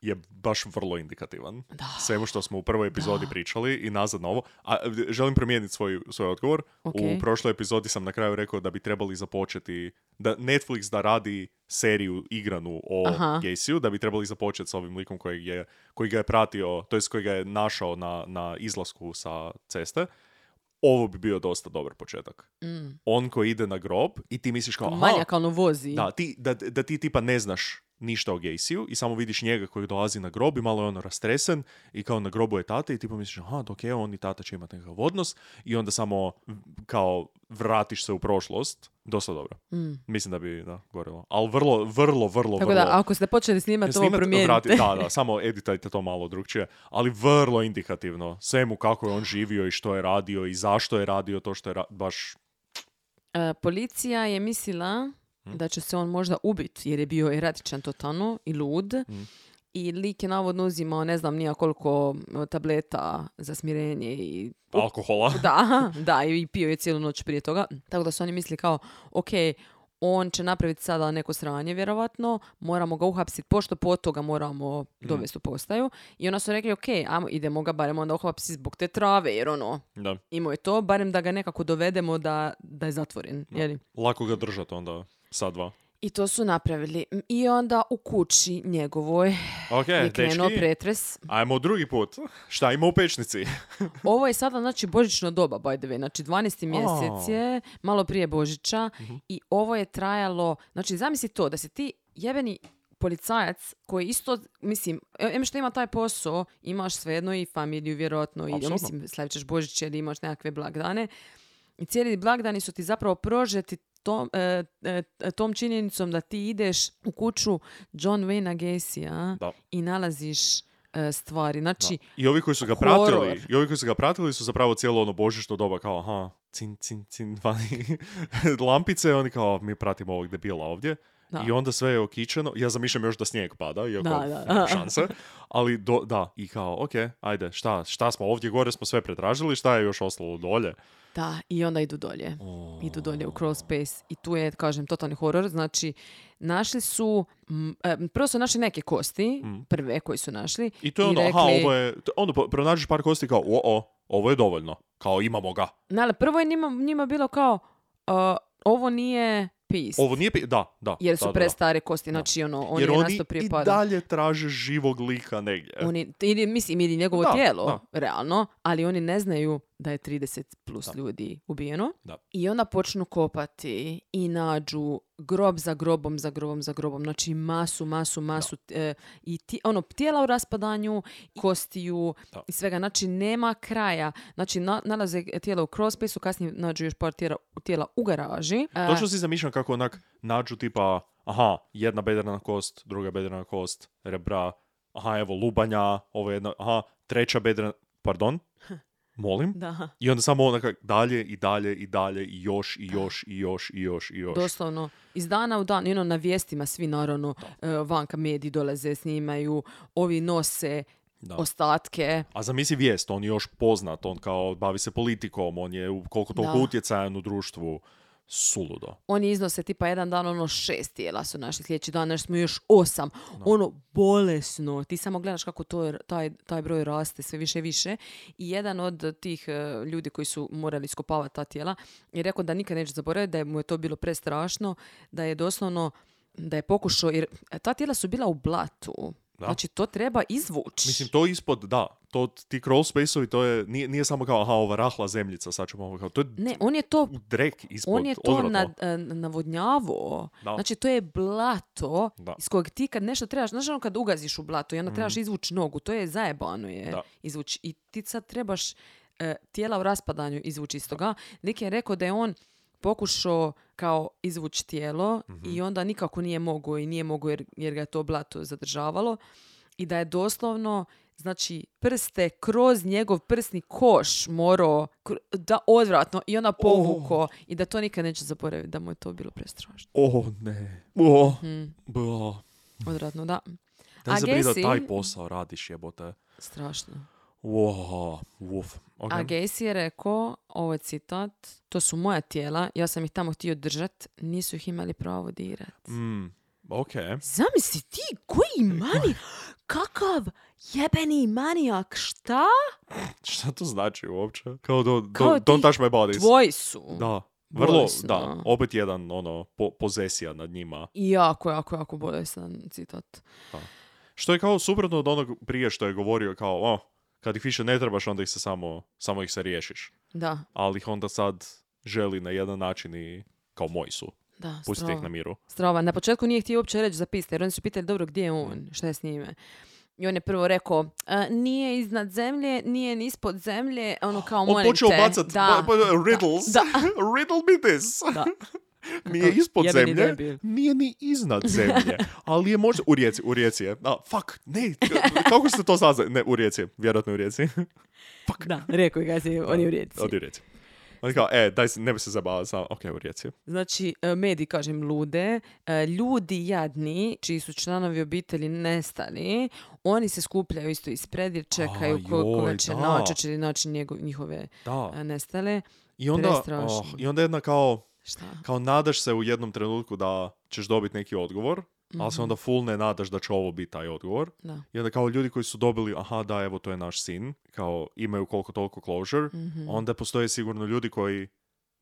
je baš vrlo indikativan. Da. Svemu što smo u prvoj epizodi pričali i nazad na ovo. A e, želim promijeniti svoj, svoj odgovor. Ok. U prošloj epizodi sam na kraju rekao da bi trebali započeti, da Netflix da radi seriju igranu o Aha. Gacyju, da bi trebali započeti s ovim likom koji, je, koji ga je pratio, to jest koji ga je našao na, na izlasku sa ceste. Ovo bi bio dosta dobar početak. On koji ide na grob i ti misliš kao, aha, Manijakalno vozi. da, ti, da, da ti tipa ne znaš ništa o Gacyju i samo vidiš njega koji dolazi na grob i malo je ono rastresen i kao na grobu je tata i ti pomisliš aha, dok je on i tata će imati nekakav odnos i onda samo kao vratiš se u prošlost. Dosta dobro. Mislim da bi, da, gorilo. Ali vrlo, vrlo, vrlo, Mm. Tako vrlo... da, ako ste počeli snimati ovo, promijenite. vrati- da, da, samo editajte to malo drugčije, ali vrlo indikativno. Svemu kako je on živio i što je radio i zašto je radio to što je ra- baš E, policija je mislila Hm? da će se on možda ubiti jer je bio eratičan totalno i lud. Hm. I lik je navodno uzimao ne znam nija koliko e, tableta za smirenje i alkohola. da, da, i pio je cijelu noć prije toga. Tako da su oni mislili kao, ok, on će napraviti sada neko sranje, vjerovatno, moramo ga uhapsiti, pošto po toga moramo dovesti u postaju. I onda su rekli, ok, ajmo, idemo ga barem onda uhapsiti zbog te trave, jer ono, Da. imao je to, barem da ga nekako dovedemo da, da je zatvoren. jeli? Lako ga držati onda sa dva. I to su napravili. I onda u kući njegovoj Ok, je krenuo dečki, pretres. ajmo drugi put. Šta ima u pečnici? Ovo je sada, znači, božićno doba, by the way. Znači, 12. mjesec je, malo prije Božića. I ovo je trajalo, znači, zamisli to, da se ti jebeni policajac koji isto, mislim, em što ima taj posao, imaš svejedno i familiju, vjerojatno, i mislim, slavit ćeš Božić ili imaš nekakve blagdane. I cijeli blagdani su ti zapravo prožeti tom, e, e, tom činjenicom da ti ideš u kuću John Wayna Gacyja Da. i nalaziš e, stvari. Znači, I ovi koji su ga horor. pratili, i ovi koji su ga pratili su zapravo cijelo ono božićno doba kao, aha, cin, cin, cin, vani lampice, oni kao, mi pratimo ovog debila ovdje. Da. I onda sve je okičeno. Ja zamišljam još da snijeg pada, iako Da, da. šanse. Ali do, da, i kao, ok, ajde, šta, šta smo ovdje gore, smo sve pretražili, šta je još ostalo dolje? Da, i onda idu dolje. Idu dolje u crawl space i tu je, kažem, totalni horor. Znači, našli su, m, e, prvo su našli neke kosti, prve koji su našli. I to je ono, aha, ovo je, onda pronađeš par kosti kao, o, o, ovo je dovoljno. Kao, imamo ga. Ne, ali prvo je njima, njima bilo kao, uh, ovo nije peace. Ovo nije, pi- da, da. jer su da, prestare kosti, znači ono, on Jer je oni prije i pada. dalje traže živog lika negdje. Oni, ili, mislim, ili njegovo Da, tijelo, da. realno, ali oni ne znaju da je 30 plus Da. ljudi ubijeno. Da. I onda počnu kopati i nađu grob za grobom, za grobom, za grobom. Znači masu, masu, masu e, i ti, ono, tijela u raspadanju, kostiju Da. i svega. Znači nema kraja. Znači na- nalaze tijela u crosspace kasnije nađu još par tijela, tijela u garaži. E, Točno si zamišljam kako onak nađu tipa, aha, jedna bedrana kost, druga bedrana kost, rebra, aha, evo lubanja, ovo je jedna, aha, treća bedrana, pardon, molim? da. I onda samo onak dalje i dalje i dalje i još i još i još i još i još. Doslovno, iz dana u dan, i ono, na vijestima svi naravno e, vanka mediji dolaze, snimaju, ovi nose Da. ostatke. A zamisli vijest, on je još poznat, on kao bavi se politikom, on je u- koliko toliko Da. utjecajan u društvu. Suludo. Oni iznose tipa jedan dan ono šest tijela su našli, sljedeći dan smo još osam. Ono bolesno. Ti samo gledaš kako to, taj, taj broj raste sve više i više. I jedan od tih e, ljudi koji su morali iskopavati ta tijela je rekao da nikad neće zaboraviti, da je mu je to bilo prestrašno, da je doslovno da je pokušao, jer ta tijela su bila u blatu. Da. Znači, to treba izvući. Mislim, to ispod, da, to ti crawl space-ovi, to je, nije, nije samo kao, aha, ova rahla zemljica, sad ćemo ovo kao, to je Ne, on je to u drek ispod, on je to odvratno. nad, e, navodnjavao. Da. Znači, to je blato Da. iz kojeg ti kad nešto trebaš, znaš ono kad ugaziš u blato i onda trebaš izvući nogu, to je zajebano je. Da. izvući. I ti sad trebaš e, tijela u raspadanju izvući iz toga. Lik je rekao da je on pokušao kao izvući tijelo Mhm. i onda nikako nije mogao i nije mogao jer, jer ga je to blato zadržavalo i da je doslovno znači prste kroz njegov prsni koš morao da odvratno i onda povuko i da to nikad neće zaboraviti da mu je to bilo prestrašno. O, ne. O, Hmm, bo. odvratno, da. Da Gacy- taj posao radiš, jebote. Strašno. Wow, uf. ok. A Gacy je rekao, ovo je citat, to su moja tijela, ja sam ih tamo htio držat, nisu ih imali pravo dirat. Mm, ok. Zamisli ti, koji mani, kakav jebeni manijak, šta? Šta to znači uopće? Kao, do, do, Kao don't touch my bodies. Tvoji su. Da. Vrlo, Bolesno. da. Opet jedan, ono, po, pozesija nad njima. Jako, jako, jako bolesan citat. Što je kao suprotno od onog prije što je govorio kao, o, kad ih više ne trebaš, onda ih se samo, samo ih se riješiš. Da, Ali ih onda sad želi na jedan način i kao moji su. da, Pustite ih na miru. Strava. Na početku nije htio uopće reći za piste, jer oni su pitali, dobro, gdje je on? Šta je s njime? I on je prvo rekao, "A, nije iznad zemlje, nije ni ispod zemlje, ono kao On molim počeo te. bacat da, ba- ba- riddles. da. Riddle me this. da. Nije ispod zemlje, debil. nije ni iznad zemlje, ali je možda... U rijeci, u rijeci je. A, fuck, ne, kako ste to saznali? Ne, u rijeci, je, vjerojatno u rijeci. Da, rekao je ga si, on je u rijeci. Ovdje u rijeci. On je kao, e, daj se, ne bi se zabavati sa, ok, u rijeci. Znači, e, mediji, kažem, lude, e, ljudi jadni, čiji su članovi obitelji nestali, oni se skupljaju isto ispred jer čekaju A, ko- koga joj, će da. naći, će li naći njegov- njihove Da. e, nestale. I onda, oh, i onda jedna kao, Šta? kao nadaš se u jednom trenutku da ćeš dobiti neki odgovor, ali se onda full ne nadaš da će ovo biti taj odgovor. Da. I onda kao ljudi koji su dobili, aha da, evo to je naš sin, kao imaju koliko toliko closure, Mhm. onda postoje sigurno ljudi koji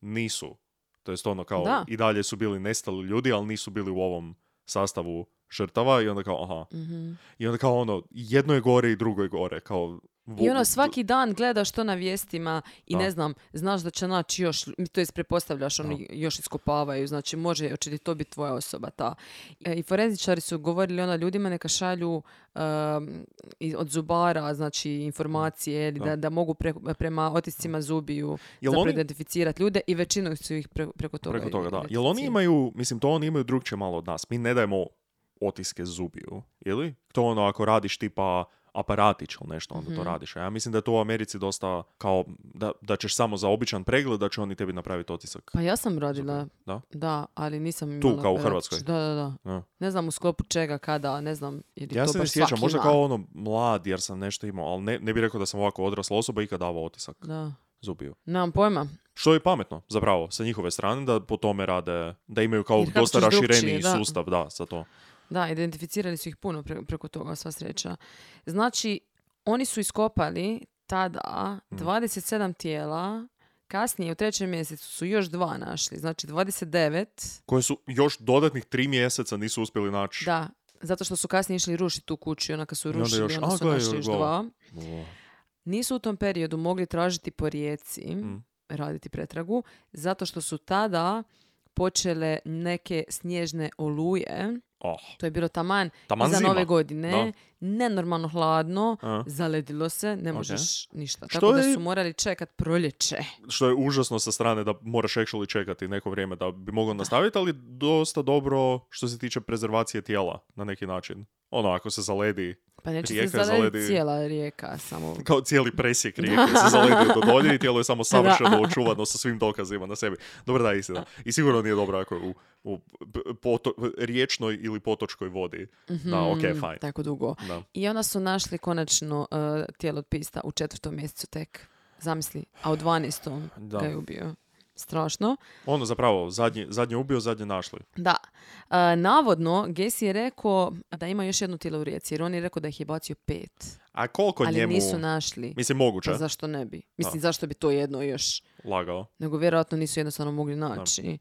nisu. To jest ono kao Da. i dalje su bili nestali ljudi, ali nisu bili u ovom sastavu žrtava i onda kao aha. Mhm. I onda kao ono, jedno je gore i drugo je gore. Kao, I ono svaki dan gledaš to na vijestima i Da. ne znam, znaš da će naći još, to jest pretpostavljaš, oni još iskopavaju, znači može, hoće li to biti tvoja osoba ta. E, I forenzičari su govorili ona ljudima neka šalju um, od zubara, znači informacije, da, Da. da mogu pre- prema otiscima zubiju zapravo oni- identificirati ljude i većinu su ih pre- preko toga. Preko toga, da. Jel oni imaju, mislim, to oni imaju drugčije malo od nas. Mi ne dajemo otiske zubiju, ili? To ono, ako radiš tipa aparatić ili nešto, onda Mhm. to radiš. A ja mislim da je to u Americi dosta kao da, da ćeš samo za običan pregled, da će oni tebi napraviti otisak. Pa ja sam radila, Da? da, ali nisam Tu, imala kao u. Hrvatskoj? Da, da, da. Ja. Ne znam u sklopu čega, kada, ne znam. Je Ja to se ne sjećam, možda kao ono mlad jer sam nešto imao, ali ne, ne bih rekao da sam ovako odrasla osoba ikad davao otisak Da. zubiju. Nemam pojma. Što je pametno, zapravo, sa njihove strane, da po tome rade, da imaju kao dosta rašireniji sustav, da, za to. Da, identificirali su ih puno pre- preko toga, sva sreća. Znači, oni su iskopali tada Mm. 27 tijela, kasnije u trećem mjesecu su još dva našli, znači 29, Koje su još dodatnih tri mjeseca nisu uspjeli naći. da, zato što su kasnije išli rušiti tu kuću i onda kad su onda rušili, još- onda su našli još dva. O, nisu u tom periodu mogli tražiti po rijeci, Mm. raditi pretragu, zato što su tada počele neke snježne oluje. Oh, To je bilo taman, Taman zima. nove godine. Da. Nenormalno hladno, a. zaledilo se, ne možeš ništa. Što Tako da je- su morali čekat proljeće. Što je užasno sa strane da moraš actually čekati neko vrijeme da bi mogao nastaviti, ali dosta dobro što se tiče prezervacije tijela na neki način. Ono, ako se zaledi, Pa neće Rijeka se zalediti zaledi- cijela rijeka, samo... kao cijeli presjek rijeke se zaledio do dolje i tijelo je samo savršeno očuvano sa svim dokazima na sebi. Dobro da, istina. I sigurno nije dobro ako je u, u poto, riječnoj ili potočkoj vodi. Da, ok, Mhm, fine. Tako dugo. Da. I onda su našli konačno uh, tijelo od pista u četvrtom mjesecu tek. Zamisli, a u 12. Da. ga je ubio. Strašno. Ono zapravo, zadnji, zadnji ubio, zadnje našli. Da. E, navodno, Gesi je rekao da ima još jedno tijelo u rijeci, jer on je rekao da ih je bacio pet. A koliko ali njemu... nisu našli. Mislim, moguće. Pa zašto ne bi? Mislim, zašto bi to jedno još? Lagao. Nego vjerojatno nisu jednostavno mogli naći.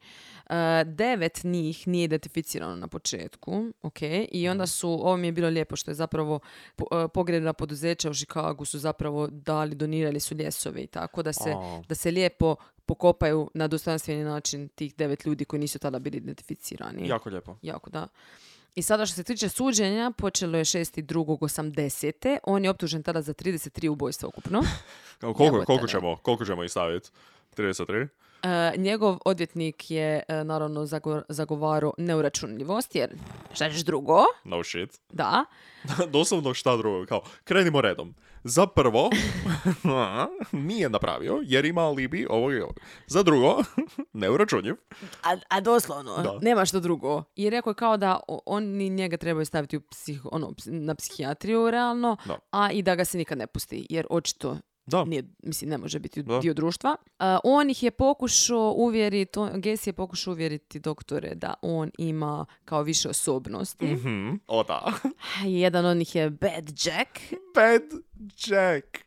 E, devet njih nije identificirano na početku, ok, i Mhm. onda su, ovo mi je bilo lijepo što je zapravo po- e, pogrebna poduzeća u Chicagu su zapravo dali, donirali su ljesove i tako da se, A. da se lijepo pokopaju na dostojanstveni način tih devet ljudi koji nisu tada bili identificirani. Jako lijepo. Jako, da. I sada što se tiče suđenja, počelo je 6.2.80. On je optužen tada za 33 ubojstva ukupno. Kao, koliko, koliko, ćemo, koliko ćemo ih staviti? 33? E, njegov odvjetnik je e, naravno zago- zagovarao neuračunljivost, jer šta ćeš drugo? No shit. Da. Doslovno šta drugo. Kao, krenimo redom. Za prvo, nije napravio jer ima alibi ovog i ovog. Za drugo, neuračunjiv. A, a doslovno, Da. nema što drugo. I rekao je kao da oni njega trebaju staviti u psih, ono, na psihijatriju realno, Da. a i da ga se nikad ne pusti, jer očito Da. nije, mislim, ne može biti Da. dio društva. A, on ih je pokušao uvjeriti, Gesi je pokušao uvjeriti doktore da on ima kao više osobnosti. Mhm. O da. Jedan od njih je Bad Jack, Bad Jack.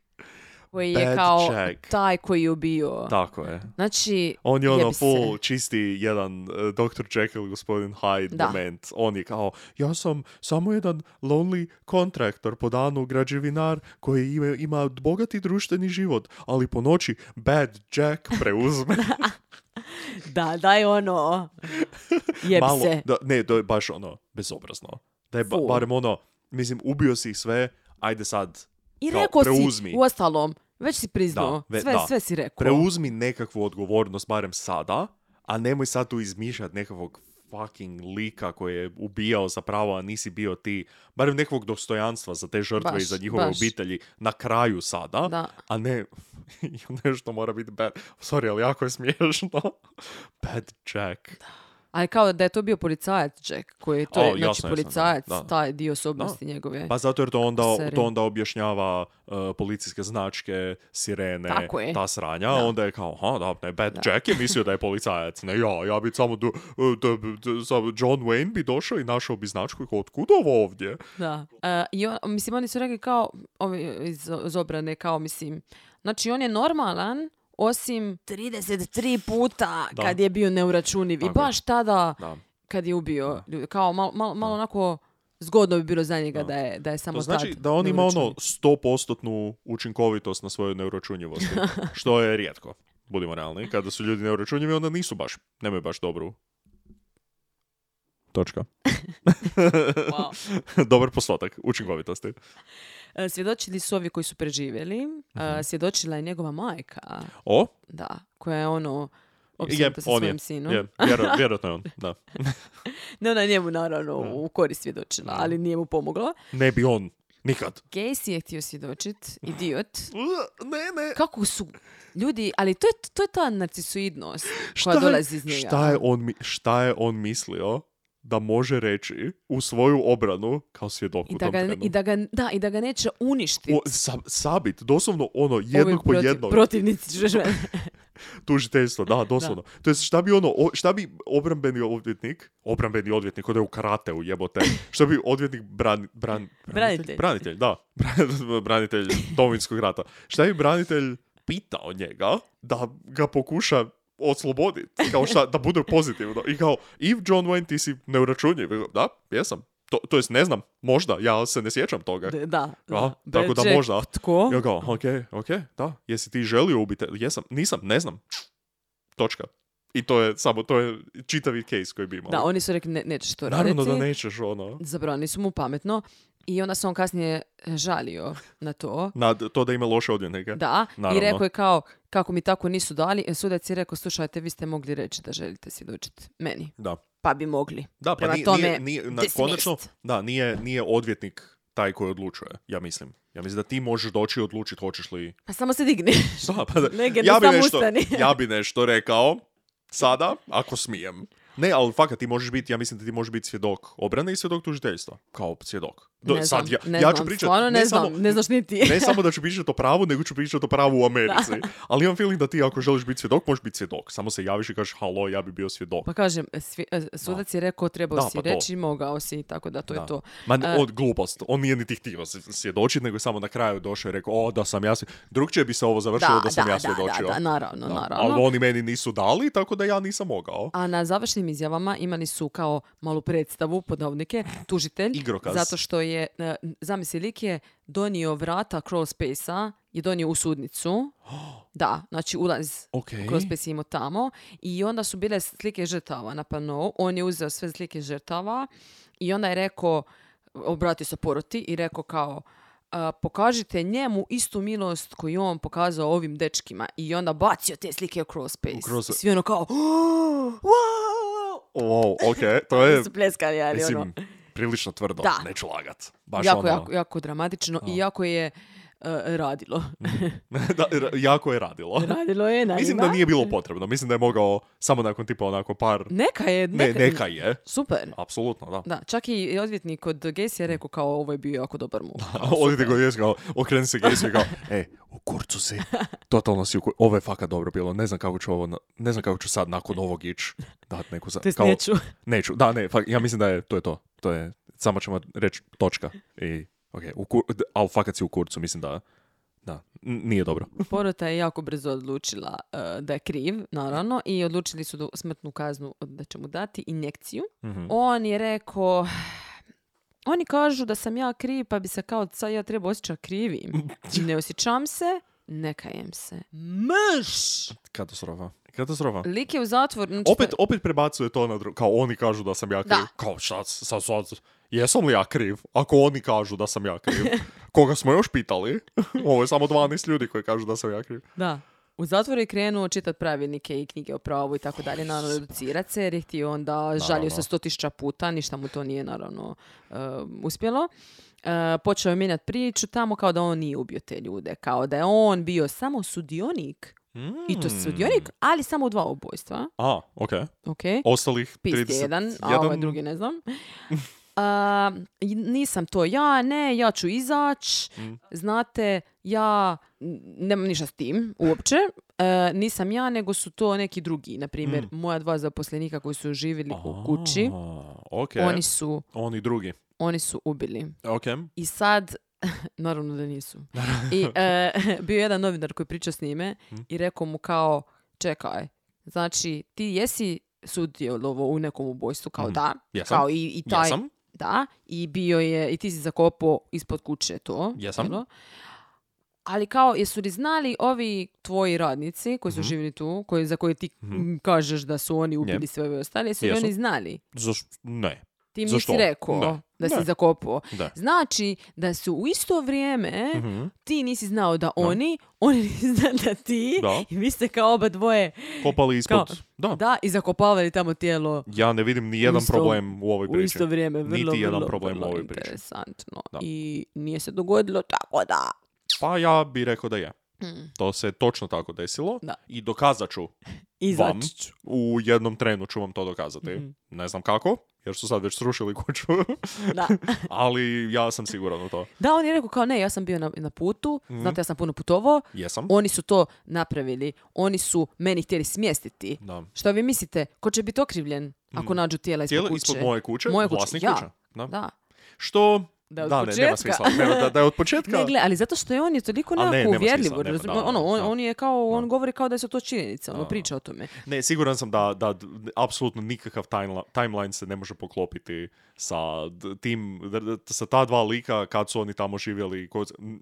Koji je Bad kao Jack. taj koji je ubio. Tako je. Znači, On je ono jebi se. full čisti jedan uh, Dr. Jekyll gospodin Hyde Da. moment. On je kao, ja sam samo jedan lonely kontraktor po danu građevinar koji ima, ima bogati društveni život, ali po noći Bad Jack preuzme. da, daj ono, jeb Malo, se. da, ne, to je baš ono, bezobrazno. Da je ba- Full. barem ono, mislim, ubio si ih sve, ajde sad, I kao, rekao preuzmi. si, već si priznao, Da, ve- sve, da. sve si rekao. preuzmi nekakvu odgovornost barem sada, a nemoj sad tu izmišljati nekakvog fucking lika koji je ubijao zapravo, a nisi bio ti, barem nekakvog dostojanstva za te žrtve Baš, i za njihove baš. obitelji na kraju sada, Da. a ne nešto mora biti bad. Sorry, ali jako je smiješno. Bad Jack. Ali kao da je to bio policajac Jack, koji je to, O, znači jasno, jasno, da, policajac, da. taj dio osobnosti njegove. Pa zato jer to onda, Serije. to onda objašnjava uh, policijske značke, sirene, Tako je. ta sranja. Da. Onda je kao, ha, da, ne, Bad Jack je mislio da je policajac. Ne, ja, ja bi samo, do, da- da- samo John Wayne bi došao i našao bi značku i kao, otkud ovo ovdje? Da. E, I on, mislim, oni su rekli kao, ovi iz, iz obrane, kao, mislim, znači on je normalan, osim 33 puta Da. kad je bio neuračuniv. I Tako baš tada Da. kad je ubio ljude. Kao malo, malo, malo onako zgodno bi bilo za njega da, je, da je samo To znači da on ima ono neuračuniv. 100% učinkovitost na svojoj neuračunjivosti. što je rijetko. Budimo realni. Kada su ljudi neuračunjivi, onda nisu baš, nemaju baš dobru Točka. Dobar postotak učinkovitosti. E, Svjedočili su ovi koji su preživjeli. E, Svjedočila je njegova majka. O, Da, koja je ono je, sa on svojim je. sinom. je vjero- vjerojatno je on, da. Ne ona je njemu naravno u korist svjedočila, ali nije mu pomoglo. Ne bi on, nikad. Casey je htio svjedočit, idiot. Ne, ne. Kako su ljudi, ali to je, to je ta narcisoidnost koja je- dolazi iz njega. Šta je, on, šta je on mislio da može reći u svoju obranu kao svjedok I u da, ga, i, da ga, da, I da ga neće uništiti. O, sa- sabit, doslovno ono, jednog po protiv, jednog. Protivnici. Tužiteljstvo, da, doslovno. To je šta bi ono, šta bi obrambeni odvjetnik, obrambeni odvjetnik, ode u karateu jebote, šta bi odvjetnik bran, bran, Branitelj. branitelj, da, branitelj Domovinskog rata, šta bi branitelj pitao njega da ga pokuša osloboditi, kao šta, da bude pozitivno. I kao, if John Wayne ti si neuračunjiv, da, jesam, To, to jest, ne znam, možda, ja se ne sjećam toga. D- Da. A, da. tako da možda. Tko? Ja kao, ok, ok, da. Jesi ti želio ubiti? Jesam, nisam, ne znam. Točka. I to je samo, to je čitavi case koji bi imao. Da, oni su rekli ne, nećeš to raditi. Naravno da nećeš, ono. Zabranili su mu pametno. I onda se on kasnije žalio na to. Na to da ima loše odvjetnike. Da, Naravno. i rekao je kao, kako mi tako nisu dali, e, sudac je rekao, slušajte, vi ste mogli reći da želite svjedočiti meni. Da. Pa bi mogli. Da, pa nije, tome, nije, nije- na, konačno, da, nije, nije odvjetnik taj koji odlučuje, ja mislim. Ja mislim da ti možeš doći i odlučiti hoćeš li... Pa samo se digni. Da, pa da- ne ja, bi nešto, ja bi nešto rekao sada, ako smijem. Ne, ali fakat ti možeš biti, ja mislim da ti možeš biti svjedok obrane i svjedok tužiteljstva. Kao svjedok. Do- ne sad znam, ja, ne ja ću pričati, stvarno ne, ne znam, samo, ne znaš ni ti. ne samo da ću pričati o pravu, nego ću pričati o pravu u Americi. Ali imam feeling da ti ako želiš biti svjedok, možeš biti svjedok. Samo se javiš i kažeš, halo, ja bi bio svjedok. Pa kažem, svje- e, sudac je rekao trebao Da, si pa to. reći, mogao si, tako da to Da. je to. Ma E, od glupost. On nije niti htio svjedočiti, nego je samo na kraju došao i rekao, o, da sam ja. Drugčije bi se ovo završilo da, sam ja svjedočio. Da, da, naravno, Da. naravno. Ali oni meni nisu dali, tako da ja nisam mogao. A na završnim izjavama imali su kao malu predstavu, podavnike, tužitelj. Zato što je, e, zamisli, lik je donio vrata crawl space-a, je donio u sudnicu. Da, znači ulaz Ok. kroz space je imao tamo. I onda su bile slike žrtava na panou. On je uzeo sve slike žrtava i onda je rekao, obratio se poroti i rekao kao, a, pokažite njemu istu milost koju je on pokazao ovim dečkima. I onda bacio te slike u crawl space. Cross- I svi ono kao, wow! Wow, ok, to je, su pljeskali, ali ono, mislim, prilično tvrdo, Da. neću lagat. Baš jako, ono, jako, jako dramatično i jako je radilo. da, ra- jako je radilo. radilo je na Mislim da nije bilo potrebno, mislim da je mogao samo nakon tipa onako par... Neka je, Ne, neka, neka je, Super. apsolutno, da. Da, čak i odvjetnik od Gacy je rekao kao ovo je bio jako dobar mu. Odite go jes kao, okreni se Gacy kao, e, u kurcu si, totalno si u kurcu, ovo je fakat dobro bilo, ne znam kako ću ovo, ne znam kako ću sad nakon ovog ić dat neku za... Kao- neću. Neću, da, ne, fak, ja mislim da je, to je to, to je, samo ćemo reći točka i, ok, u kur, ali fakat si u kurcu, mislim da, da, nije dobro. Porota je jako brzo odlučila e, da je kriv, naravno, i odlučili su da smrtnu kaznu da će mu dati injekciju. Mhm. On je rekao, oni kažu da sam ja kriv, pa bi se kao sad ja treba osjećati krivim. Ne osjećam se, ne kajem se. Mrš! Katastrofa, katastrofa. Lik je u zatvor. znači, Opet, opet prebacuje to na dru- kao oni kažu da sam ja kriv. Da. Kao šta, sad, sad, jesam li ja kriv? Ako oni kažu da sam ja kriv. Koga smo još pitali? Ovo je samo 12 ljudi koji kažu da sam ja kriv. Da. U zatvoru je krenuo čitati pravilnike i knjige o pravu i tako dalje, naravno educirat se jer je htio onda žalio se sto tisuća puta, ništa mu to nije naravno e, uspjelo. E, počeo je mijenjati priču tamo kao da on nije ubio te ljude, kao da je on bio samo sudionik i to sudionik, ali samo u dva ubojstva. A, ok. Ok. Ostalih Pist 31... jedan, a ovaj drugi ne znam. Nisam to ja, ne, ja ću izać. Znate, ja nemam ništa s tim uopće. E, nisam ja, nego su to neki drugi. Na primjer, moja dva zaposlenika koji su živjeli u kući, A, ok. oni su, Oni drugi. oni su ubili. Ok. I sad, naravno da nisu. I e, bio je jedan novinar koji pričao s njime i rekao mu kao, čekaj, znači ti jesi sudjelovao u nekom ubojstvu, kao da, Jesam. kao i, i taj, Jesam. Da, i bio je, i ti si zakopao ispod kuće to. Jesam. jel? Ali kao, jesu li znali ovi tvoji radnici koji su živjeli tu, koji, za koje ti m, kažeš da su oni ubili Je. sve ove ostale, jesu li Jesu. oni znali? Zašto? Ne. Ti im Zašto? nisi rekao Ne. Da si zakopao. Da. Znači da su u isto vrijeme Mhm. ti nisi znao da oni, oni nisi znali da ti Da. i vi ste kao oba dvoje Kopali ispod. Kao- Da. da i zakopavali tamo tijelo Ja ne vidim ni jedan isto- problem u ovoj u priči. isto vrijeme. Vrlo, Niti jedan vrlo, problem vrlo u ovoj priči. interesantno. Da. I nije se dogodilo tako da. Pa ja bi rekao da je. Mm. To se točno tako desilo. Da. I dokazat ću vam. U jednom trenu ću vam to dokazati. Mhm. Ne znam kako, jer su sad već srušili kuću. Da. Ali ja sam siguran u to. da, on je rekao kao ne, ja sam bio na, na putu, Mhm. znate ja sam puno putovao, Jesam. oni su to napravili, oni su meni htjeli smjestiti. Da. Što vi mislite, ko će biti okrivljen ako nađu tijela ispod Cijelo kuće? ispod moje kuće, Moje kuće, ja. kuće. Da. Da. Što da je od Da, ne, početka. nema smisla. Nema, da, da je od početka... Ne, gle, ali zato što je on je toliko ne, nekako uvjerljivo. da, ono, on, on je kao, on govori kao da su to činjenice, ono, priča o tome. Ne, siguran sam da, da apsolutno nikakav timeline se ne može poklopiti sa tim, sa ta dva lika kad su oni tamo živjeli,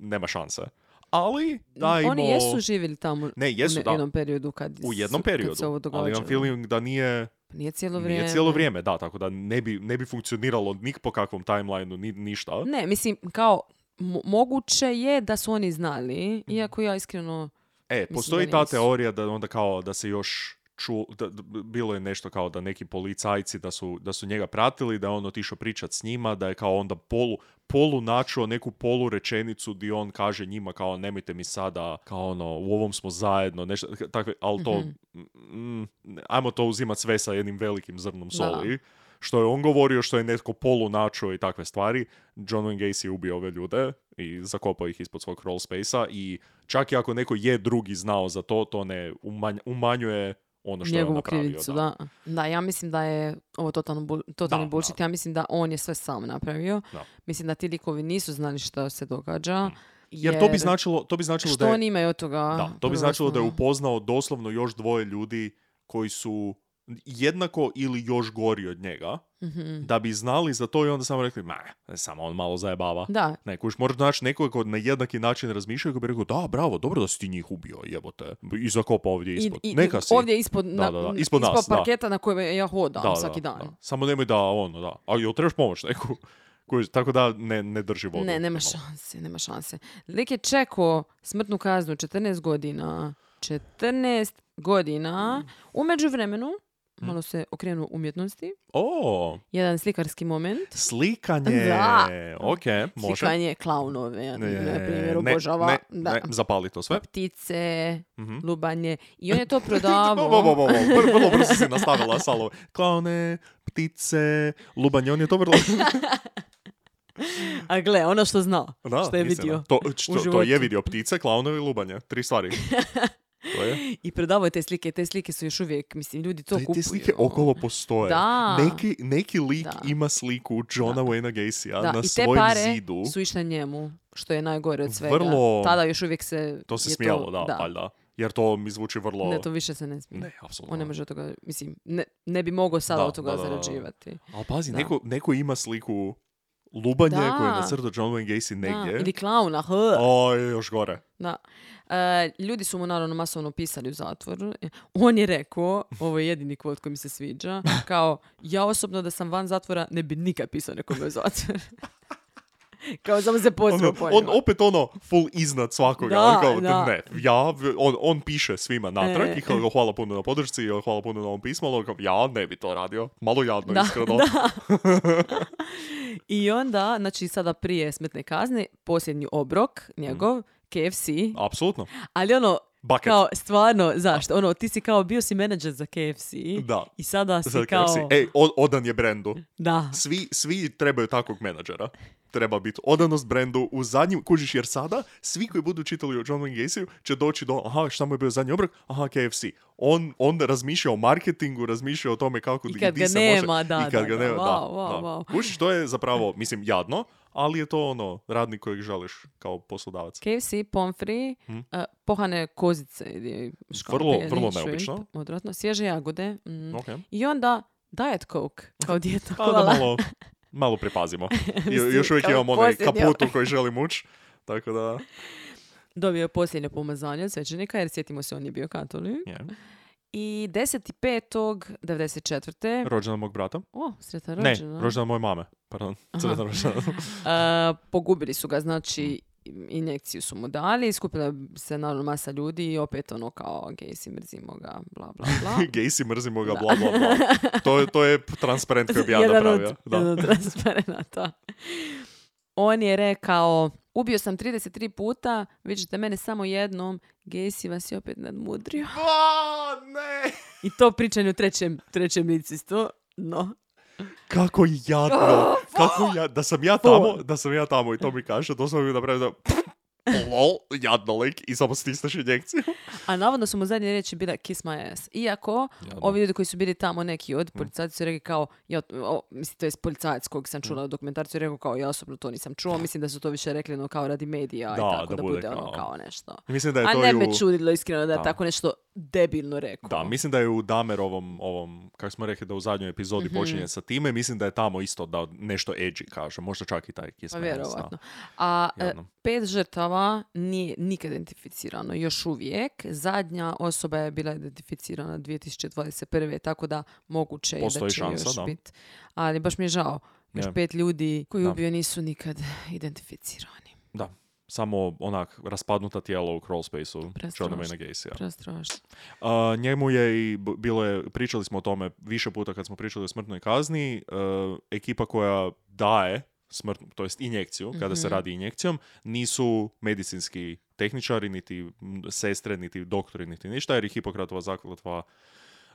nema šanse. Ali, dajmo... Oni jesu živjeli tamo Ne, jesu, u da. jednom periodu kad, U jednom su- kad periodu, se ovo ali imam feeling da nije, Pa Nije cijelo vrijeme. nije cijelo vrijeme, da, tako da ne bi, ne bi funkcioniralo nik po kakvom timelineu, ni, ništa. Ne, mislim, kao, mo- moguće je da su oni znali, Mhm. iako ja iskreno... E, postoji ta teorija da onda kao da se još ču, da, da- bilo je nešto kao da neki policajci da su, da su njega pratili, da je on otišao pričat s njima, da je kao onda polu, polu načuo neku polu rečenicu di on kaže njima kao nemojte mi sada, kao ono, u ovom smo zajedno, nešto takve, ali to, Mhm. mm, ajmo to uzimat sve sa jednim velikim zrnom Da. soli. Što je on govorio, što je netko polu načuo i takve stvari. John Wayne Gacy je ubio ove ljude i zakopao ih ispod svog crawl space-a i čak i ako neko je drugi znao za to, to ne umanj- umanjuje ono što je on njegovu napravio. krivicu, da. da. Da, ja mislim da je ovo totalno totalni Da, bullshit. da. Ja mislim da on je sve sam napravio. Da. Mislim da ti likovi nisu znali što se događa. Jer to bi značilo, to bi značilo Što da je, oni imaju od toga? da, to bi značilo da je upoznao doslovno još dvoje ljudi koji su jednako ili još gori od njega, Mhm. da bi znali za to i onda samo rekli, ma, samo on malo zajebava. Da, Ne, kuš, moraš naći nekoga ko na jednaki način razmišlja i ko bi rekao, da, bravo, dobro da si ti njih ubio, jebote. I zakopao ovdje I, ispod. i, Neka si. ovdje ispod, na, da, da, ispod nas, da. parketa na kojem ja hodam Da, svaki da, dan. da. Samo nemoj da, ono, da. A jel trebaš pomoć neku? Kužiš, tako da ne, ne drži vodu. Ne, nema Malo. šanse, nema šanse. Lik je čekao smrtnu kaznu 14 godina. 14 godina. U međuvremenu, malo se okrenuo umjetnosti. O, Jedan slikarski moment. slikanje. Da. Ok, može. Slikanje klaunove, na primjer, ne, obožava. ne, da. ne, zapali to sve. Ptice, Mhm. lubanje. I on je to Bo, bo, prodavao. bo, bo, bo. Vrlo, brzo si nastavila salo. Klaune, ptice, lubanje, on je to vrlo... A gle, ono što zna. Da, što je vidio. To, što, to je vidio ptice, klaunovi i lubanje. Tri stvari. To je. I prodavao je te slike. Te slike su još uvijek, mislim, ljudi to Te- kupuju. Te slike okolo postoje. Da. Neki, neki lik Da. ima sliku Johna Wayna Gacyja Da, na i te svojem pare zidu. su išle njemu, što je najgore od svega. Vrlo- Tada još uvijek se... To se je smijelo, da, valjda. Jer to mi zvuči vrlo... Ne, to više se ne smije. Ne, apsolutno. On ne može od toga, mislim, ne, ne bi mogao sada Da, od toga da, da, da. zarađivati. Ali pazi, Da. neko, neko ima sliku lubanje Da. koje je nacrtao John Wayne Gacy Da, negdje. ili klauna, h. O, još gore. Da. E, ljudi su mu naravno masovno pisali u zatvoru. E, On je rekao, ovo je jedini kvot koji mi se sviđa, kao, ja osobno da sam van zatvora ne bi nikad pisao nekome u zatvor. kao, samo se pozivao Ono, po on njima. opet ono full iznad svakoga. Da, on kao, da. ne, ja, on, on piše svima natrag E. i kao, hvala puno na podršci i hvala puno na ovom pismu, ali on kao, ja ne bi to radio. Malo jadno, Da, iskreno. I onda, znači sada prije smetne kazne, posljednji obrok njegov, KFC, Apsolutno. ali ono, Bucket. kao stvarno, zašto? Ono, ti si kao, bio si menadžer za KFC Da. i sada si Sad kao, KFC. Ej, odan je brendu. da, Svi, svi trebaju takvog menadžera. Treba biti odanost brendu u zadnjim, kužiš jer sada svi koji budu čitali o John Wayne Gacyju će doći do, aha, šta mu je bio zadnji obrok? Aha, KFC. On, on razmišlja o marketingu, razmišlja o tome kako I kad ga nema, može, da, i kad da, ga da, nema, wow, da, wow, da. wow. Kužiš, to je zapravo, mislim, jadno, ali je to ono, radnik kojeg želiš kao poslodavac. KFC, pomfri, uh, pohane kozice ili? Vrlo- vrlo shrimp, neobično. Odvratno, svježe jagode. mm. Ok. I onda Diet Coke kao dijeta Pa da kola. malo, malo pripazimo. I- Mislim, Još uvijek imamo onaj posljednji- kaput u koji želim ući. Tako da, Dobio je posljednje pomazanje od svećenika, jer sjetimo se, on je bio katolik. je. I 10.5.94. Rođendan mog brata. O, sretan Ne, rođendan. rođendan moje mame. Pardon, sretan rođendan. E, pogubili su ga, znači injekciju su mu dali, skupila se naravno masa ljudi i opet ono kao Gacy mrzimo ga, bla bla bla. Gacy, mrzimo ga, Da. bla, bla, bla. To to je transparent koji bi ja napravio. jedan od transparenata. On je rekao, ubio sam 33 puta, vi ćete mene samo jednom, Gacy vas je opet nadmudrio. A, ne! I to pričanje u trećem, trećem licu isto, no. Kako jadno. Kako ja, da sam ja tamo, da sam ja tamo i to mi kaže, to sam bi napravio da... lol, jadno lik, i samo stisneš injekciju. A navodno su mu zadnje riječi bile kiss my ass. Iako, Jadno. ovi ljudi koji su bili tamo, neki Mm. od policajci su rekli kao, ja, o, mislim, to je policajac kojeg sam Mm. čula u dokumentarcu, je rekao kao, ja osobno to nisam čuo, mislim da su to više rekli no, kao radi medija i Da, tako, da da, bude ono kao- kao nešto. Mislim da je A to ne i me u... čudilo iskreno da je Da. tako nešto debilno rekao. Da, mislim da je u Damerovom, ovom, kako smo rekli da u zadnjoj epizodi Mhm. počinje sa time, mislim da je tamo isto da nešto edgy kaže, možda čak i taj kiss Pa vjerovatno. A e, Jadno. pet žrtava nije nikad identificirano još uvijek. Zadnja osoba je bila identificirana 2021. tako da moguće je da će šansa, još da. biti. Ali baš mi je žao. Još pet ljudi koji ubio nisu nikad identificirani. Da, samo onak raspadnuta tijela u crawl spaceu Prestrašno. Johna Wayne Gacyja. Prestrašno. A, njemu je i bilo je, pričali smo o tome više puta kad smo pričali o smrtnoj kazni, e, ekipa koja daje smrtnu, to jest injekciju, kada se Mhm. radi injekcijom, nisu medicinski tehničari, niti sestre, niti doktori, niti ništa, jer je Hipokratova zakletva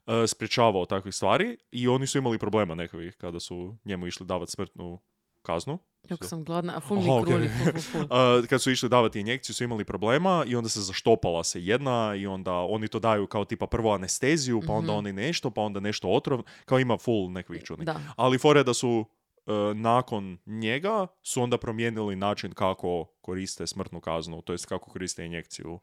e, sprječavao takvih stvari i oni su imali problema nekakvih kada su njemu išli davati smrtnu kaznu. Jako sam gladna, a ful mi Aha, kruli, ful, ful, ful. Uh, kad su išli davati injekciju su imali problema i onda se zaštopala se jedna i onda oni to daju kao tipa prvo anesteziju, pa onda Mhm. oni nešto, pa onda nešto otrov, kao ima full nekakvih čudnih. Da. Ali fore da su uh, nakon njega su onda promijenili način kako koriste smrtnu kaznu, to jest kako koriste injekciju.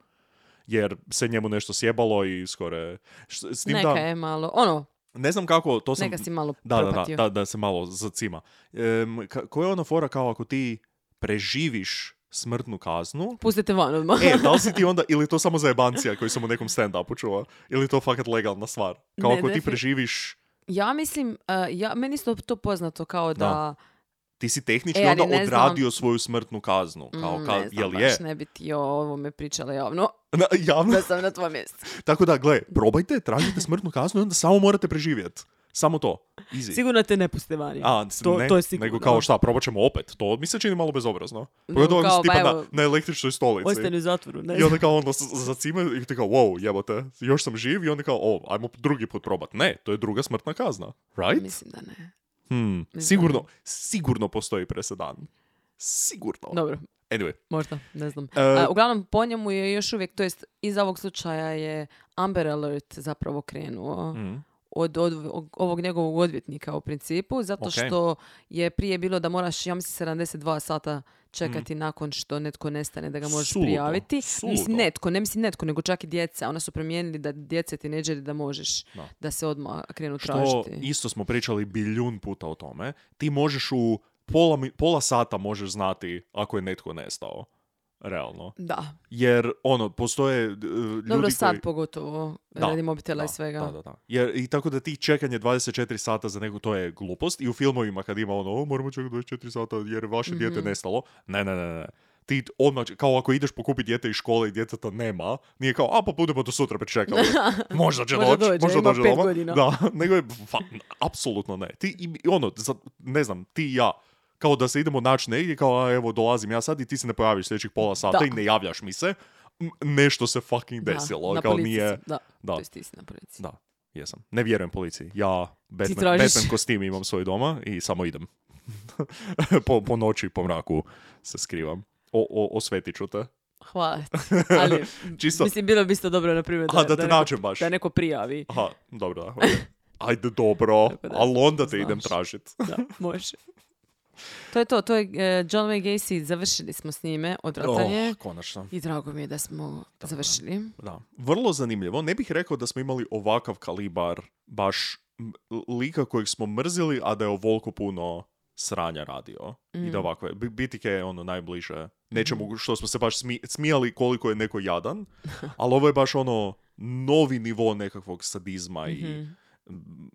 Jer se njemu nešto sjebalo i skoro S tim Neka da, je malo, ono, ne znam kako, to sam... neka si malo Da, da, da, propatio. da, da se malo zacima. Em, ka- koja je ona fora kao ako ti preživiš smrtnu kaznu, Pustite van odmah. E, da li si ti onda, ili to samo za jebancija koji sam u nekom stand-upu čuo, ili to fakat legalna stvar? Kao Ne, ako ti defini- preživiš, Ja mislim, uh, ja, meni isto to poznato kao da... Da. Ti si tehnički E, onda ne znam- odradio svoju smrtnu kaznu. Kao, Mm, ka, ne znam, jel baš je? ne bi ti o ovome pričala javno. Na, javno? Da sam na tvojom mjestu. Tako da, gle, probajte, tražite smrtnu kaznu i onda samo morate preživjeti. Samo to. Easy. Sigurno te ne puste vani. A, to, ne, to je sigurno. nego kao šta, probat ćemo opet. To mi se čini malo bezobrazno. No, Pogotovo ako kao, si tipa pa na, na električnoj stolici. Ostani u zatvoru. Ne I onda kao ono zacime i ti kao, wow, jebote, još sam živ i onda kao, o, ajmo drugi put probat. Ne, to je druga smrtna kazna. Right? Mislim da ne. Hmm, sigurno, sigurno postoji presedan. Sigurno. Dobro, Anyway, možda, ne znam. E, A, uglavnom, po njemu je još uvijek, to jest iz ovog slučaja je Amber Alert zapravo krenuo. mm, od, od ovog njegovog odvjetnika u principu, zato Ok. što je prije bilo da moraš, ja mislim, 72 sata čekati nakon što netko nestane da ga možeš Mm. Suludo, prijaviti. Mislim, suludo. netko, ne mislim netko, nego čak i djeca. Ona su promijenili da djece tineđeri da možeš Da. da se odmah krenu što tražiti. isto smo pričali biljun puta o tome. Ti možeš u pola, pola sata možeš znati ako je netko nestao. Realno. Da. Jer, ono, postoje uh, ljudi Dobro, sad koji... pogotovo, Da, radi mobitela da, i svega. Da, da, da. Jer, I tako da ti čekanje 24 sata za nekog, to je glupost. I u filmovima kad ima ono, o, moramo čekati 24 sata jer je vaše dijete Mhm. nestalo. Ne, ne, ne, ne. Ti odmah, kao ako ideš pokupiti dijete iz škole i djeteta nema, nije kao, a pa budemo do sutra pričekali. Možda će Možda doći, možda dođe doma. godina. Da, nego je, apsolutno ne. Ti, ono, za- ne znam, ti i ja, kao da se idemo naći negdje, kao a, evo dolazim ja sad i ti se ne pojaviš sljedećih pola sata Da. i ne javljaš mi se, nešto se fucking Da, desilo. na kao policiji nije, Da, da. to ti si na policiji. da, jesam. Ne vjerujem policiji. Ja Batman, tražiš. Batman kostim imam svoj doma i samo idem. po, po noći, po mraku se skrivam. O, o, osvetit ću te. Hvala. Ali, Čisto- mislim, bilo bi isto dobro, na primjer, A, da te neko- nađem baš. Da neko prijavi. Aha, dobro, da. okej. Ajde, dobro, da, ali onda te idem tražit. Da, može. To je to, to je eh, John Wayne Gacy, završili smo s njime odvratanje. Oh, konačno. I drago mi je da smo završili. Da. Vrlo zanimljivo. Ne bih rekao da smo imali ovakav kalibar baš lika kojeg smo mrzili, a da je ovoliko puno sranja radio. I Mm. da ovakve. B- BTK je ono najbliže nečemu što smo se baš smi- smijali koliko je neko jadan, ali ovo je baš ono novi nivo nekakvog sadizma i Mhm.